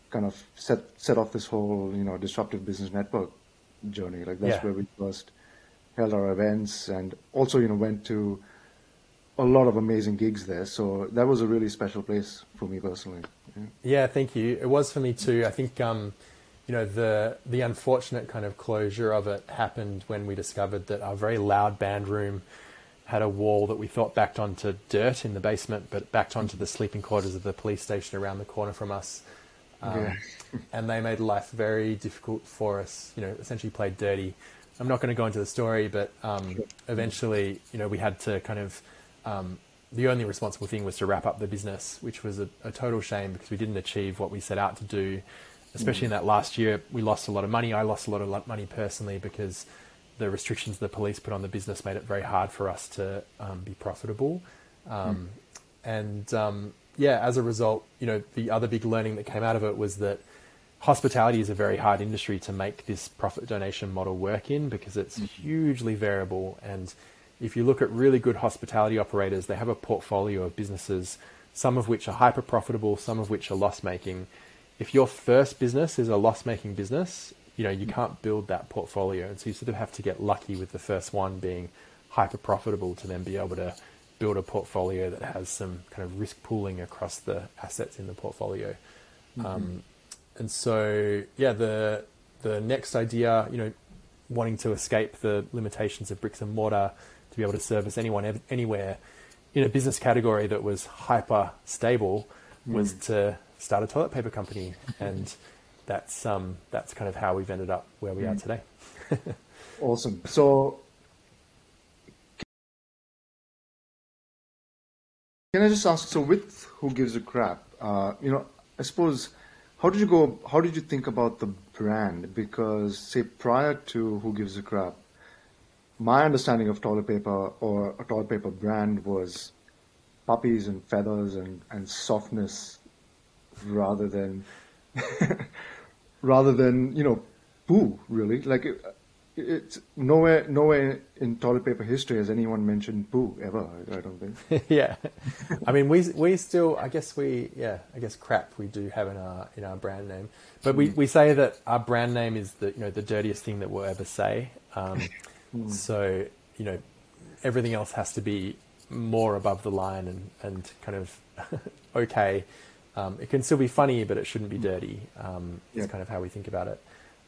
kind of set set off this whole, you know, disruptive business network journey. Like that's yeah. where we first held our events, and also you know went to a lot of amazing gigs there. So that was a really special place for me personally. Yeah, yeah thank you. It was for me too. I think um, you know the the unfortunate kind of closure of it happened when we discovered that our very loud band room had a wall that we thought backed onto dirt in the basement, but backed onto the sleeping quarters of the police station around the corner from us. Um, yeah. and they made life very difficult for us. You know, essentially played dirty. I'm not going to go into the story, but um, eventually, you know, we had to kind of. Um, the only responsible thing was to wrap up the business, which was a, a, total shame because we didn't achieve what we set out to do. Especially mm. in that last year, we lost a lot of money. I lost a lot of money personally because the restrictions the police put on the business made it very hard for us to um, be profitable. Mm. And um, yeah, as a result, you know, the other big learning that came out of it was that hospitality is a very hard industry to make this profit donation model work in because it's mm-hmm. hugely variable. And if you look at really good hospitality operators, they have a portfolio of businesses, some of which are hyper profitable, some of which are loss making. If your first business is a loss making business, you know, you can't build that portfolio. And so you sort of have to get lucky with the first one being hyper profitable to then be able to build a portfolio that has some kind of risk pooling across the assets in the portfolio. Mm-hmm. Um, and so, yeah, the the next idea, you know, wanting to escape the limitations of bricks and mortar to be able to service anyone anywhere in a business category that was hyper stable was mm. to start a toilet paper company, and that's um, that's kind of how we've ended up where we mm. are today. awesome. So Can I just ask? So, with Who Gives a Crap, uh, you know, I suppose, how did you go? How did you think about the brand? Because, say, prior to Who Gives a Crap, my understanding of toilet paper or a toilet paper brand was puppies and feathers and, and softness rather than rather than you know poo really. Like it, it's nowhere nowhere in toilet paper history has anyone mentioned poo ever i, I don't think. Yeah. I mean we we still i guess we yeah i guess crap we do have in our in our brand name. But we, we say that our brand name is the you know the dirtiest thing that we'll ever say. Um, hmm. so you know everything else has to be more above the line and and kind of okay um, it can still be funny but it shouldn't be dirty um, yeah. kind of how we think about it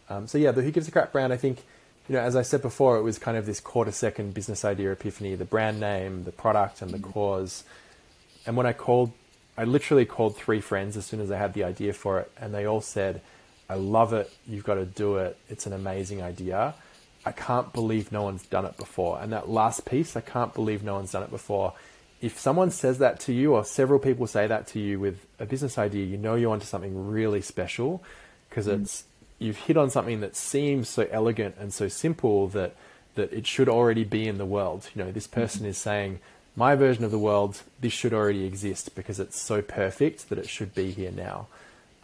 um, so yeah the who gives a crap brand i think you know, as I said before, it was kind of this quarter second business idea epiphany, the brand name, the product, and the mm-hmm. cause. And when I called, I literally called three friends as soon as I had the idea for it, and they all said, I love it. You've got to do it. It's an amazing idea. I can't believe no one's done it before. And that last piece, I can't believe no one's done it before. If someone says that to you, or several people say that to you with a business idea, you know you're onto something really special because mm. it's you've hit on something that seems so elegant and so simple that that it should already be in the world. You know, this person mm-hmm. is saying, my version of the world, this should already exist because it's so perfect that it should be here now.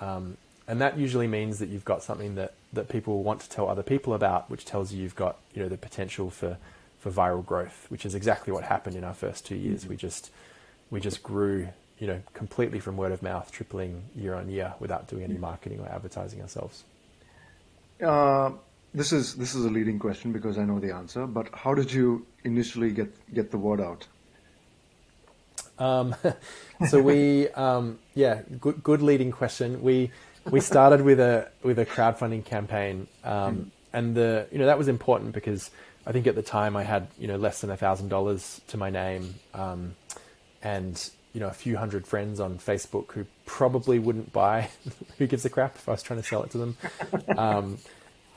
Um, and that usually means that you've got something that, that people want to tell other people about, which tells you you've got you know the potential for, for viral growth, which is exactly what happened in our first two years. Mm-hmm. We just we just grew you know completely from word of mouth, tripling year on year without doing any marketing or advertising ourselves. Uh, this is this is a leading question because I know the answer. But how did you initially get get the word out? Um, so we, um, yeah, good, good leading question. We we started with a with a crowdfunding campaign, um, mm. and the you know that was important because I think at the time I had you know less than a thousand dollars to my name, um, and you know a few hundred friends on Facebook who probably wouldn't buy Who Gives a Crap if I was trying to sell it to them. Um,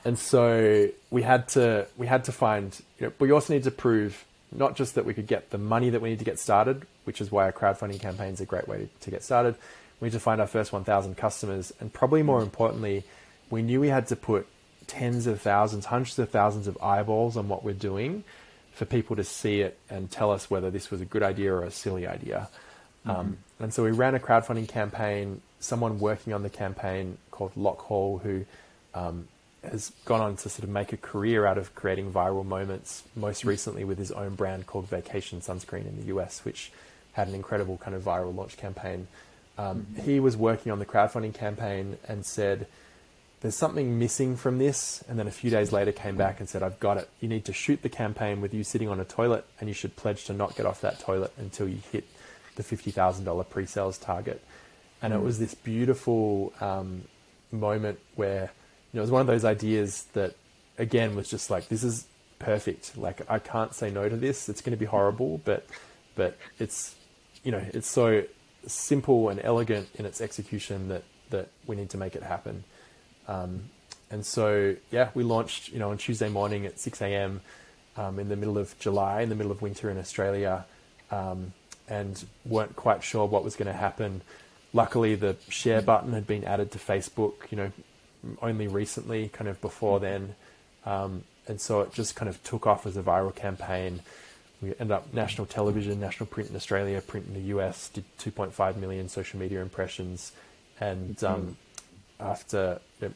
and so we had to we had to find. You know, we also need to prove not just that we could get the money that we need to get started, which is why a crowdfunding campaign is a great way to get started. We need to find our first 1,000 customers, and probably more importantly, we knew we had to put tens of thousands, hundreds of thousands of eyeballs on what we're doing for people to see it and tell us whether this was a good idea or a silly idea. Mm-hmm. Um, and so we ran a crowdfunding campaign. Someone working on the campaign called Lock Hall, who um, has gone on to sort of make a career out of creating viral moments, most mm. recently with his own brand called Vacation Sunscreen in the US, which had an incredible kind of viral launch campaign. Um. He was working on the crowdfunding campaign and said, There's something missing from this. And then a few days later came back and said, I've got it. You need to shoot the campaign with you sitting on a toilet, and you should pledge to not get off that toilet until you hit the $50,000 pre sales target. And it was this beautiful um, moment where know, it was one of those ideas that, again, was just like, this is perfect. Like, I can't say no to this. It's going to be horrible, but, but it's, you know, it's so simple and elegant in its execution that, that we need to make it happen. Um, and so, yeah, we launched, you know, on Tuesday morning at 6 a.m. Um, in the middle of July, in the middle of winter in Australia, um, and weren't quite sure what was going to happen. Luckily, the share button had been added to Facebook, you know, only recently, kind of before then. Um, and so it just kind of took off as a viral campaign. We ended up national television, national print in Australia, print in the US, did 2.5 million social media impressions. And um, after, you know,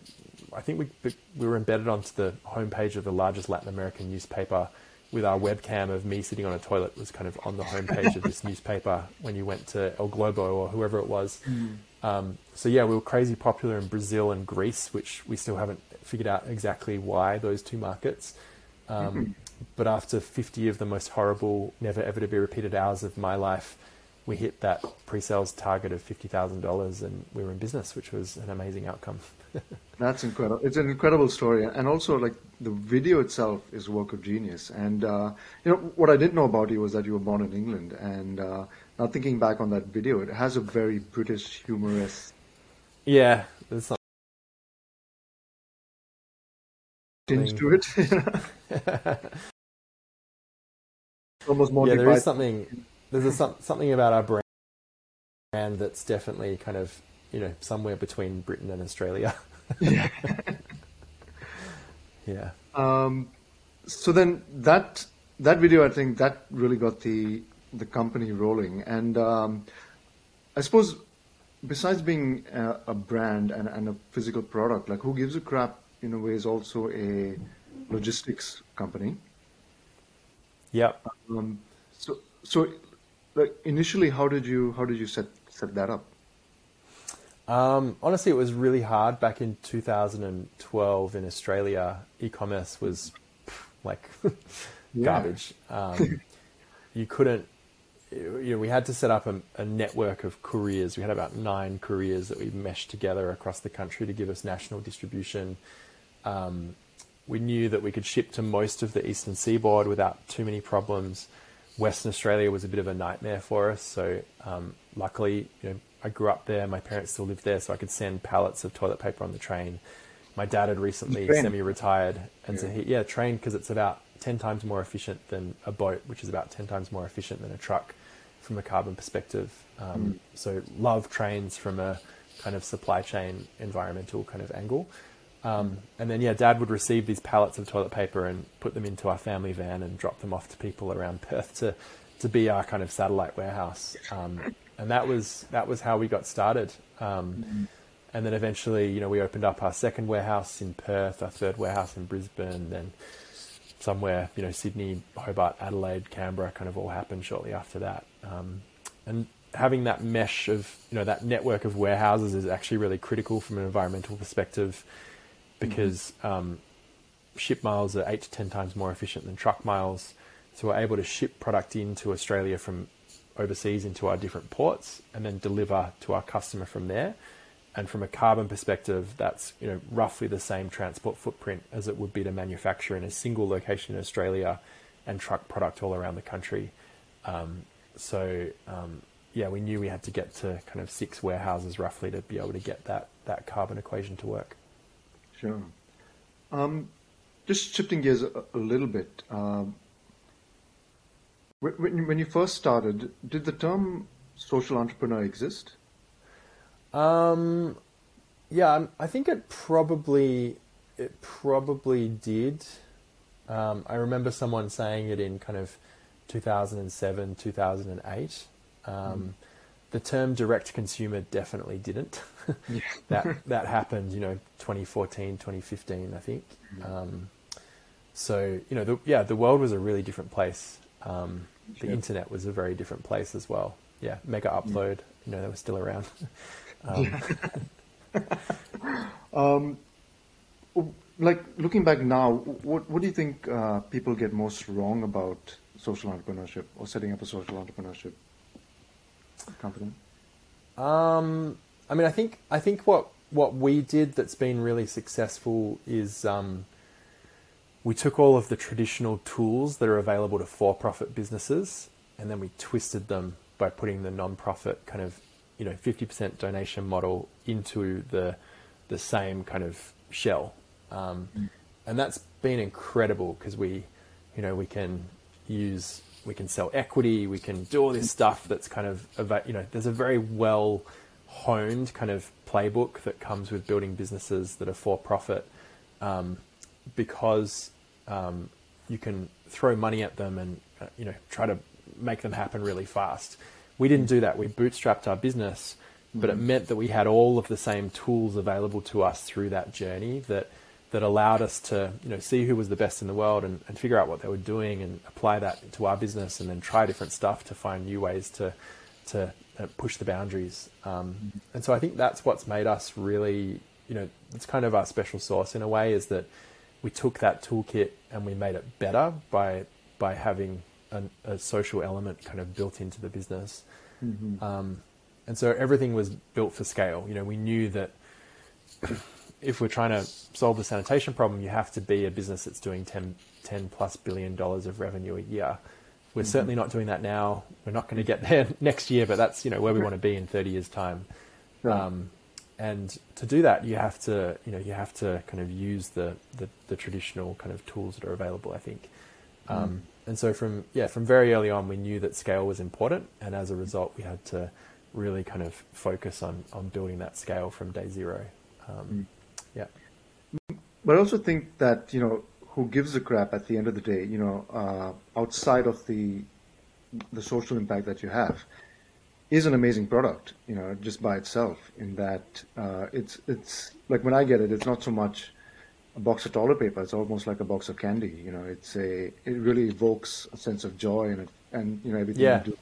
I think we, we were embedded onto the homepage of the largest Latin American newspaper with our webcam of me sitting on a toilet was kind of on the homepage of this newspaper when you went to El Globo or whoever it was. Mm. Um, so yeah, we were crazy popular in Brazil and Greece, which we still haven't figured out exactly why those two markets. Um, mm-hmm. But after 50 of the most horrible, never ever to be repeated hours of my life, we hit that pre-sales target of fifty thousand dollars, and we were in business, which was an amazing outcome. That's incredible. It's an incredible story, and also like the video itself is a work of genius. And uh, you know what I didn't know about you was that you were born in England, and uh, now thinking back on that video, it has a very British humorous. Yeah, there's tinge to it. Almost more. Yeah, there is something. There's a, something about our brain brand that's definitely kind of you know somewhere between Britain and Australia. yeah. yeah. Um, so then that that video, I think that really got the the company rolling, and um, I suppose besides being a, a brand and, and, a physical product, like who gives a crap in a way is also a logistics company. Yeah. Um, so so like initially, how did you how did you set set that up? Um, honestly, it was really hard back in 2012 in Australia. E-commerce was like garbage. Um, you couldn't. You know, we had to set up a, a, network of couriers. We had about nine couriers that we meshed together across the country to give us national distribution. Um, we knew that we could ship to most of the eastern seaboard without too many problems. Western Australia was a bit of a nightmare for us. So um, luckily, you know, I grew up there. My parents still lived there, so I could send pallets of toilet paper on the train. My dad had recently semi-retired, and yeah. so he yeah train because it's about ten times more efficient than a boat, which is about ten times more efficient than a truck from a carbon perspective. Um, mm. So love trains from a kind of supply chain environmental kind of angle. Um, and then, yeah, Dad would receive these pallets of toilet paper and put them into our family van and drop them off to people around Perth to, to be our kind of satellite warehouse. Um, and that was that was how we got started. Um, mm-hmm. And then eventually, you know, we opened up our second warehouse in Perth, our third warehouse in Brisbane, then somewhere, you know, Sydney, Hobart, Adelaide, Canberra, kind of all happened shortly after that. Um, and having that mesh of, you know, that network of warehouses is actually really critical from an environmental perspective because um, ship miles are eight to ten times more efficient than truck miles. So we're able to ship product into Australia from overseas into our different ports and then deliver to our customer from there. And from a carbon perspective, that's you know roughly the same transport footprint as it would be to manufacture in a single location in Australia and truck product all around the country. Um, so um, yeah, we knew we had to get to kind of six warehouses roughly to be able to get that that carbon equation to work. Sure. Um, just shifting gears a, a little bit. Um, when, when you first started, did the term social entrepreneur exist? Um, yeah, I think it probably it probably did. Um, I remember someone saying it in kind of 2007, 2008. Um, mm the term direct consumer definitely didn't. yeah. that that happened, you know, 2014, 2015, I think. Um, so you know, the, yeah, the world was a really different place. Um, the internet was a very different place as well. Yeah, Megaupload. Yeah. You know, they were still around. um, um, like looking back now, what what do you think uh, people get most wrong about social entrepreneurship or setting up a social entrepreneurship? Company? Um, I mean, I think I think what what we did that's been really successful is um, we took all of the traditional tools that are available to for-profit businesses, and then we twisted them by putting the non-profit kind of you know 50% donation model into the the same kind of shell, um, mm. and that's been incredible because we you know we can use we can sell equity, we can do all this stuff that's kind of, you know, there's a very well honed kind of playbook that comes with building businesses that are for profit um, because um, you can throw money at them and, uh, you know, try to make them happen really fast. We didn't do that. We bootstrapped our business, but it mm-hmm. meant that we had all of the same tools available to us through that journey that that allowed us to you know see who was the best in the world and, and figure out what they were doing and apply that to our business and then try different stuff to find new ways to to uh, push the boundaries. Um, and so I think that's what's made us really you know it's kind of our special sauce in a way is that we took that toolkit and we made it better by by having an, a social element kind of built into the business. Mm-hmm. um, and so everything was built for scale. You know we knew that if we're trying to solve the sanitation problem, you have to be a business that's doing 10, 10 plus billion dollars of revenue a year. We're mm-hmm. certainly not doing that now. We're not going to get there next year, but that's you know where we want to be in 30 years' time. Um, and to do that, you have to you know you have to kind of use the the, the traditional kind of tools that are available. I think. Um, mm. And so from yeah from very early on, we knew that scale was important, and as a result, we had to really kind of focus on on building that scale from day zero. Um, mm. Yeah. But I also think that you know who gives a crap at the end of the day. You know, uh, outside of the the social impact that you have, is an amazing product. You know, just by itself. In that uh, it's it's like when I get it, it's not so much a box of toilet paper. It's almost like a box of candy. You know, it's a it really evokes a sense of joy and and you know everything yeah. you do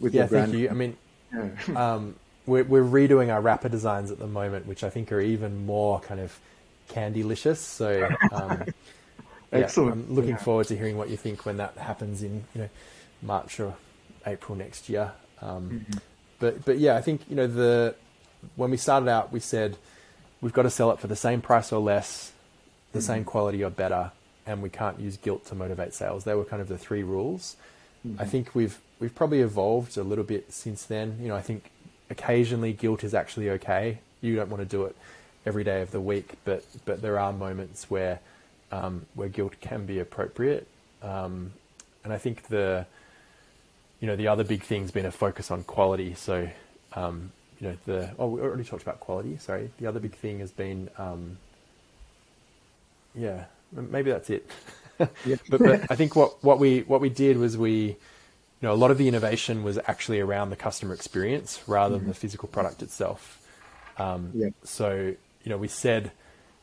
with yeah, your brand. Thank you. I mean, yeah. um, we're, we're redoing our wrapper designs at the moment, which I think are even more kind of candylicious. So, um, Excellent. I'm looking yeah. forward to hearing what you think when that happens in you know March or April next year. Um, mm-hmm. But but yeah, I think you know the when we started out, we said we've got to sell it for the same price or less, the mm-hmm. same quality or better, and we can't use guilt to motivate sales. They were kind of the three rules. Mm-hmm. I think we've we've probably evolved a little bit since then. You know, I think occasionally guilt is actually okay. You don't want to do it every day of the week, but but there are moments where um, where guilt can be appropriate. Um, and I think the you know the other big thing's been a focus on quality. So um, you know the oh we already talked about quality. Sorry, the other big thing has been um, yeah maybe that's it. yeah. but, but I think what what we what we did was we you know, a lot of the innovation was actually around the customer experience rather mm-hmm. than the physical product itself. Um, yeah. So, you know, we said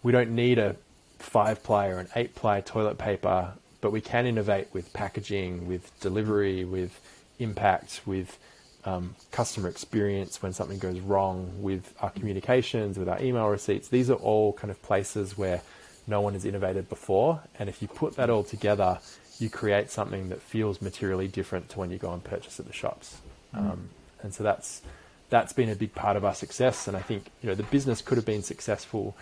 we don't need a five ply or an eight ply toilet paper, but we can innovate with packaging, with delivery, with impact, with um, customer experience when something goes wrong, with our communications, with our email receipts. These are all kind of places where no one has innovated before. And if you put that all together, you create something that feels materially different to when you go and purchase at the shops. Mm. Um, and so that's that's been a big part of our success. And I think you know the business could have been successful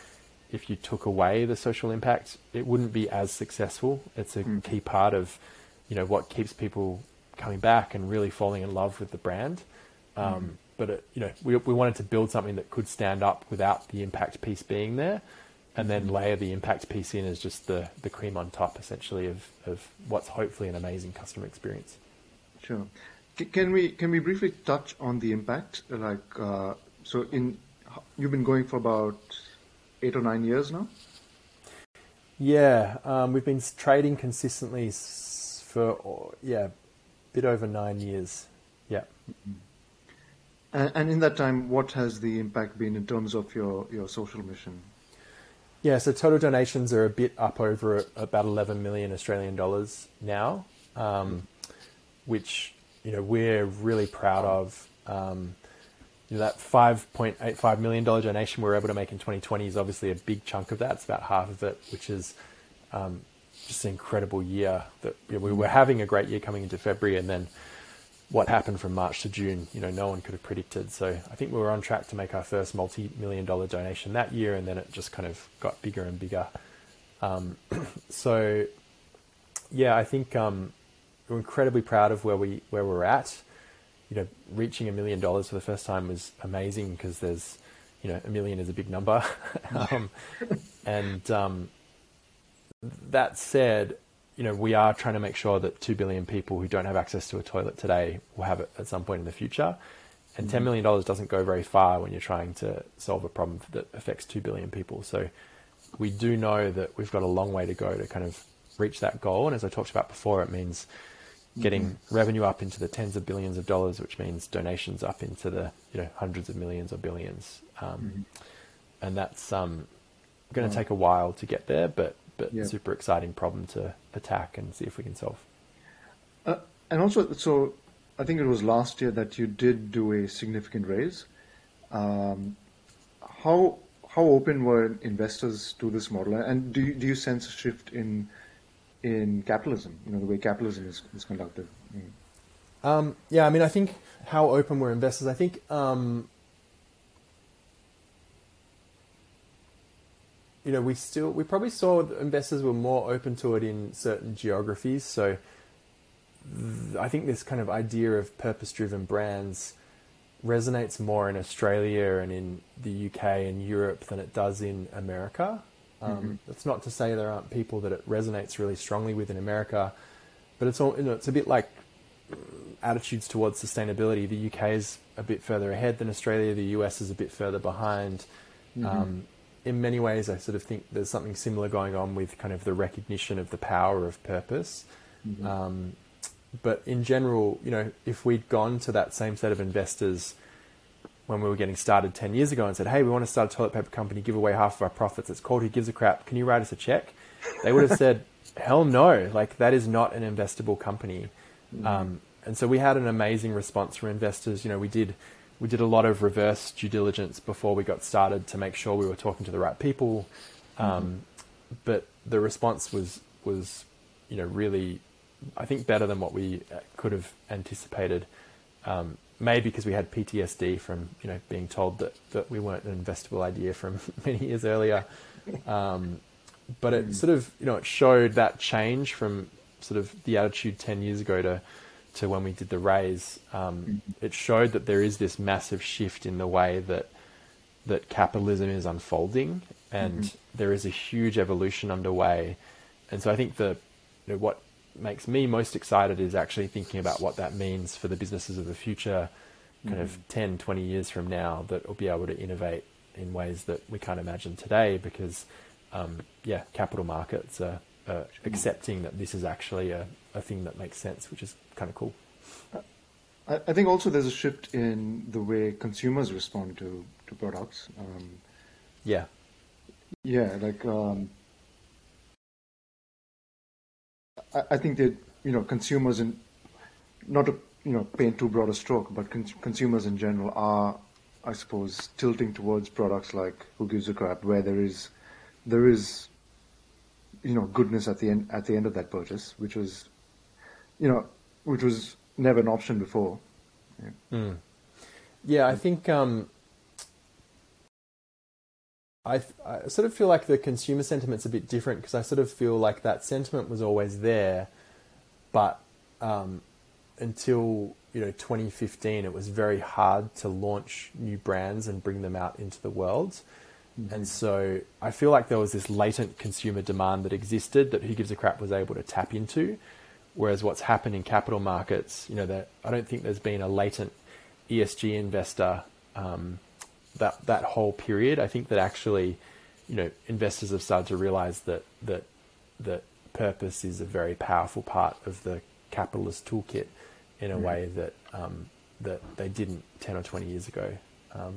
if you took away the social impact. It wouldn't be as successful. It's a mm. key part of you know what keeps people coming back and really falling in love with the brand. Um, mm. But it, you know we we wanted to build something that could stand up without the impact piece being there and then layer the impact piece in as just the, the cream on top, essentially, of, of what's hopefully an amazing customer experience. Sure. Can we can we briefly touch on the impact? Like, uh, so in you've been going for about eight or nine years now. Yeah, um, we've been trading consistently for yeah, a bit over nine years. Yeah. Mm-hmm. And, and in that time, what has the impact been in terms of your, your social mission? Yeah, so total donations are a bit up over about 11 million Australian dollars now, um, which you know we're really proud of. Um, you know, that 5.85 million dollar donation we were able to make in 2020 is obviously a big chunk of that. It's about half of it, which is um, just an incredible year. That you know, we were having a great year coming into February, and then what happened from March to June, you know, no one could have predicted. So I think we were on track to make our first multi-million dollar donation that year, and then it just kind of got bigger and bigger. Um, so yeah, I think um, we're incredibly proud of where we where we're at. You know, reaching a million dollars for the first time was amazing because there's, you know, a million is a big number. um, and um, that said, you know, we are trying to make sure that 2 billion people who don't have access to a toilet today will have it at some point in the future. And $10 million doesn't go very far when you're trying to solve a problem that affects 2 billion people. So we do know that we've got a long way to go to kind of reach that goal. And as I talked about before, it means getting mm-hmm. revenue up into the tens of billions of dollars, which means donations up into the you know hundreds of millions or billions. Um, mm-hmm. And that's um, going to take a while to get there, but but yeah. super exciting problem to attack and see if we can solve. Uh, and also, so I think it was last year that you did do a significant raise. Um, how how open were investors to this model, and do you, do you sense a shift in in capitalism? You know, the way capitalism is, is conducted. Mm. Um, yeah, I mean, I think how open were investors. I think um, you know, we still we probably saw investors were more open to it in certain geographies. So th- I think this kind of idea of purpose-driven brands resonates more in Australia and in the UK and Europe than it does in America. Um, mm-hmm. That's not to say there aren't people that it resonates really strongly with in America, but it's all you know, it's a bit like attitudes towards sustainability. The UK is a bit further ahead than Australia. The US is a bit further behind. Mm-hmm. Um, in many ways, I sort of think there's something similar going on with kind of the recognition of the power of purpose. Mm-hmm. Um, but in general, you know, if we'd gone to that same set of investors when we were getting started 10 years ago and said, hey, we want to start a toilet paper company, give away half of our profits. It's called Who Gives a Crap. Can you write us a check? They would have said, hell no. Like, that is not an investable company. Mm-hmm. Um, and so we had an amazing response from investors. You know, we did we did a lot of reverse due diligence before we got started to make sure we were talking to the right people. Um, mm-hmm. But the response was was you know really, I think better than what we uh, could have anticipated. Um, maybe because we had PTSD from you know being told that that we weren't an investable idea from many years earlier. Um, but it mm. sort of you know it showed that change from sort of the attitude ten years ago to to when we did the raise, um, mm-hmm. it showed that there is this massive shift in the way that that capitalism is unfolding, and mm-hmm. there is a huge evolution underway. And so I think the you know, what makes me most excited is actually thinking about what that means for the businesses of the future, kind mm-hmm. of 10, 20 years from now, that will be able to innovate in ways that we can't imagine today because, um, yeah, capital markets are, are accepting that this is actually a, a thing that makes sense, which is kind of cool. I, I think also there's a shift in the way consumers respond to, to products. Um, yeah. Yeah, like um, I, I, think that you know consumers and not to you know paint too broad a stroke, but con- consumers in general are, I suppose, tilting towards products like Who Gives a Crap, where there is there is you know goodness at the end at the end of that purchase, which was you know which was never an option before. Yeah, mm. yeah I think um, I, I sort of feel like the consumer sentiment's a bit different because I sort of feel like that sentiment was always there, but um, until you know 2015, it was very hard to launch new brands and bring them out into the world. Mm-hmm. And so I feel like there was this latent consumer demand that existed that Who Gives a Crap was able to tap into. Whereas what's happened in capital markets, you know, that I don't think there's been a latent ESG investor um, that that whole period. I think that actually, you know, investors have started to realize that that that purpose is a very powerful part of the capitalist toolkit in a mm. way that um, that they didn't ten or twenty years ago. Um,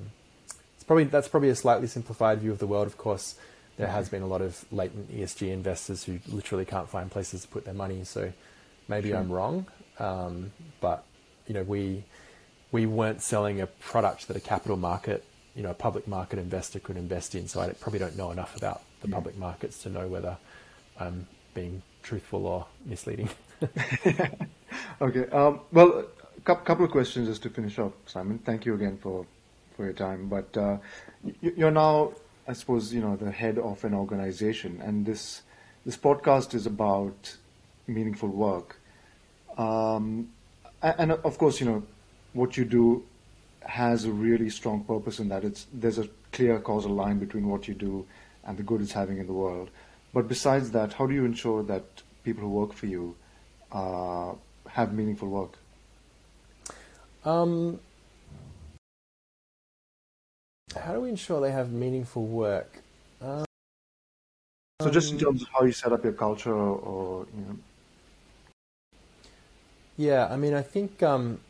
it's probably that's probably a slightly simplified view of the world. Of course, there has mm-hmm. been a lot of latent ESG investors who literally can't find places to put their money. So Maybe sure. I'm wrong, um, but you know we we weren't selling a product that a capital market, you know, a public market investor could invest in. So I probably don't know enough about the yeah. public markets to know whether I'm being truthful or misleading. okay. Um, well, a couple of questions just to finish off, Simon. Thank you again for for your time. But uh, you're now, I suppose, you know, the head of an organization, and this this podcast is about meaningful work. Um, and of course, you know, what you do has a really strong purpose in that it's there's a clear causal line between what you do and the good it's having in the world. But besides that, how do you ensure that people who work for you uh, have meaningful work? Um, how do we ensure they have meaningful work? Um, so just in terms of how you set up your culture, or you know. Yeah, I mean, I think um,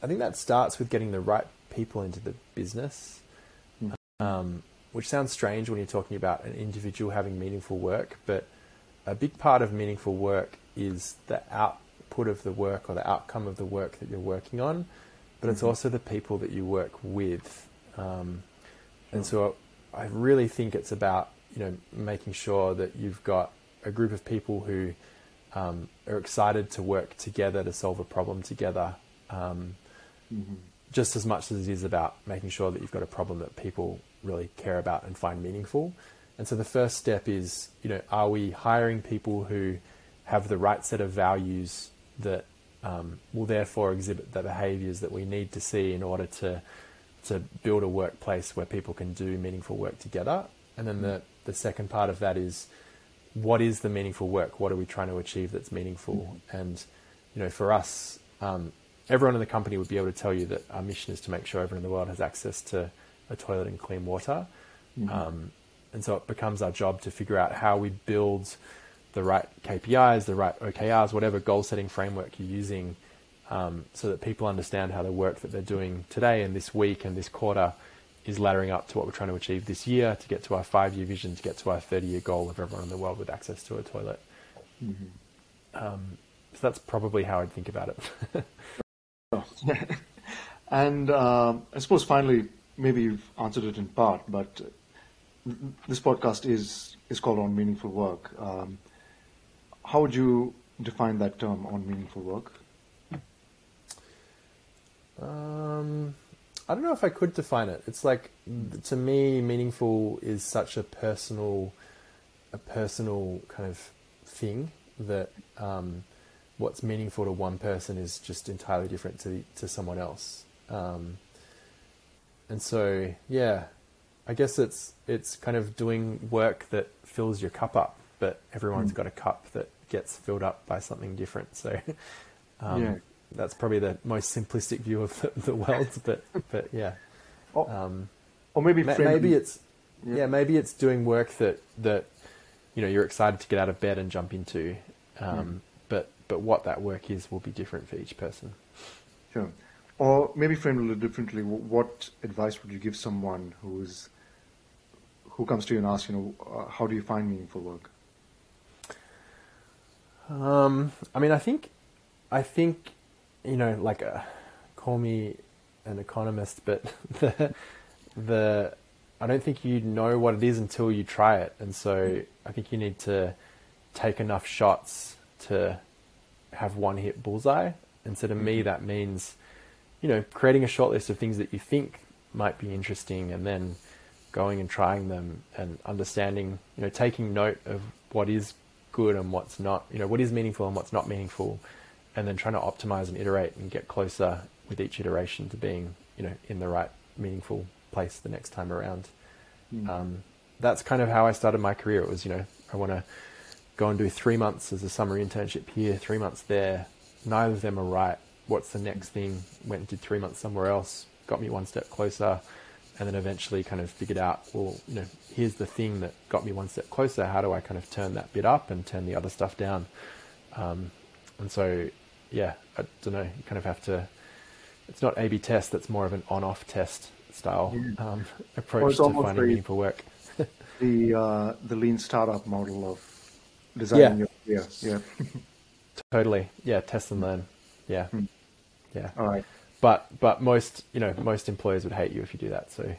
I think that starts with getting the right people into the business, hmm. um, which sounds strange when you're talking about an individual having meaningful work, but a big part of meaningful work is the output of the work or the outcome of the work that you're working on, but mm-hmm. it's also the people that you work with, um, sure. and so I really think it's about you know making sure that you've got a group of people who um, are excited to work together to solve a problem together, um, mm-hmm. just as much as it is about making sure that you've got a problem that people really care about and find meaningful. And so the first step is, you know, are we hiring people who have the right set of values that um, will therefore exhibit the behaviors that we need to see in order to to build a workplace where people can do meaningful work together. And then mm-hmm. the, the second part of that is what is the meaningful work? What are we trying to achieve that's meaningful? Mm-hmm. And you know, for us, um, everyone in the company would be able to tell you that our mission is to make sure everyone in the world has access to a toilet and clean water. Mm-hmm. Um, and so it becomes our job to figure out how we build the right KPIs, the right OKRs, whatever goal setting framework you're using, um, so that people understand how the work that they're doing today and this week and this quarter is laddering up to what we're trying to achieve this year to get to our five year vision, to get to our 30 year goal of everyone in the world with access to a toilet. Mm-hmm. Um, so that's probably how I'd think about it. and uh, I suppose finally, maybe you've answered it in part, but this podcast is is called on meaningful work. Um, how would you define that term on meaningful work? Um, I don't know if I could define it. It's like to me, meaningful is such a personal, a personal kind of thing that um, what's meaningful to one person is just entirely different to to someone else. Um, and so, yeah, I guess it's it's kind of doing work that fills your cup up, but everyone's mm. got a cup that gets filled up by something different. So, um, yeah. That's probably the most simplistic view of the, the world. But but yeah, or, um, or maybe ma- maybe it's yeah. yeah. maybe it's doing work that that you know you're excited to get out of bed and jump into. Um, mm. But but what that work is will be different for each person. Sure. Or maybe framed a little differently, what advice would you give someone who's who comes to you and asks, you know, uh, how do you find meaningful work? Um, I mean, I think, I think, you know, like, a, call me an economist, but the, the, I don't think you know what it is until you try it, and so I think you need to take enough shots to have one hit bullseye. And so to me, mm-hmm. that means, you know, creating a short list of things that you think might be interesting, and then going and trying them and understanding, you know, taking note of what is good and what's not, you know, what is meaningful and what's not meaningful, and then trying to optimize and iterate and get closer with each iteration to being, you know, in the right meaningful place the next time around. Mm. Um, that's kind of how I started my career. It was, you know, I want to go and do three months as a summer internship here, three months there. Neither of them are right. What's the next thing? Went and did three months somewhere else, got me one step closer and then eventually kind of figured out, well, you know, here's the thing that got me one step closer. How do I kind of turn that bit up and turn the other stuff down? Um, and so, yeah, I don't know. You kind of have to. It's not A/B test. That's more of an on-off test style yeah. um, approach to finding the, meaningful work. the uh, the lean startup model of designing yeah. your career. Yeah. totally. Yeah. Test and learn. Yeah. Hmm. Yeah. All right but but most you know most employers would hate you if you do that. So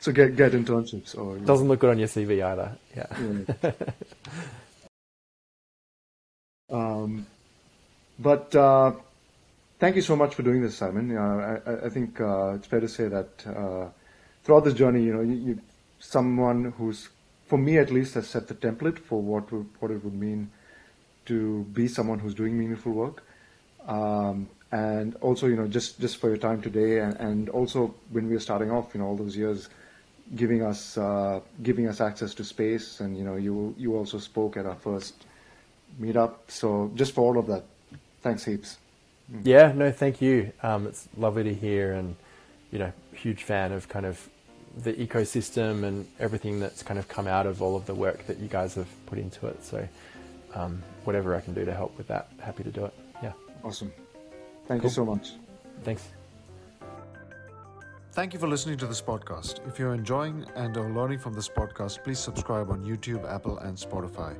so get get internships or doesn't look good on your CV either. Yeah. yeah. um, but uh, thank you so much for doing this, Simon. Uh, I, I think uh, it's fair to say that uh, throughout this journey, you know, you, you, someone who's, for me at least, has set the template for what what it would mean to be someone who's doing meaningful work. Um, and also you know just just for your time today and, and also when we were starting off you know all those years giving us uh, giving us access to space and you know you you also spoke at our first meetup so just for all of that thanks heaps mm. yeah no thank you um, it's lovely to hear and you know huge fan of kind of the ecosystem and everything that's kind of come out of all of the work that you guys have put into it so um, whatever I can do to help with that happy to do it yeah awesome Thank cool. you so much. Thanks. Thank you for listening to this podcast. If you're enjoying and are learning from this podcast, please subscribe on YouTube, Apple, and Spotify.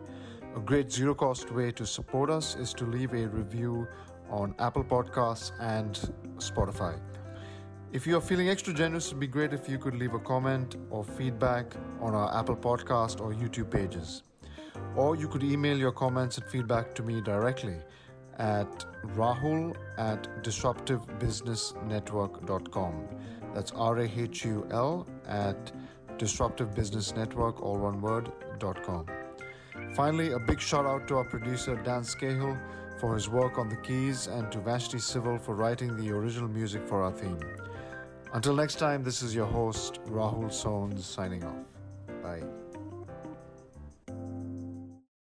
A great zero cost way to support us is to leave a review on Apple Podcasts and Spotify. If you are feeling extra generous, it'd be great if you could leave a comment or feedback on our Apple Podcast or YouTube pages. Or you could email your comments and feedback to me directly at rahul at disruptivebusinessnetwork.com. That's R A H U L at disruptivebusinessnetwork, all one word, dot com. Finally, a big shout out to our producer Dan Scahill for his work on the keys and to Vashti Civil for writing the original music for our theme. Until next time, this is your host, Rahul Sones, signing off. Bye.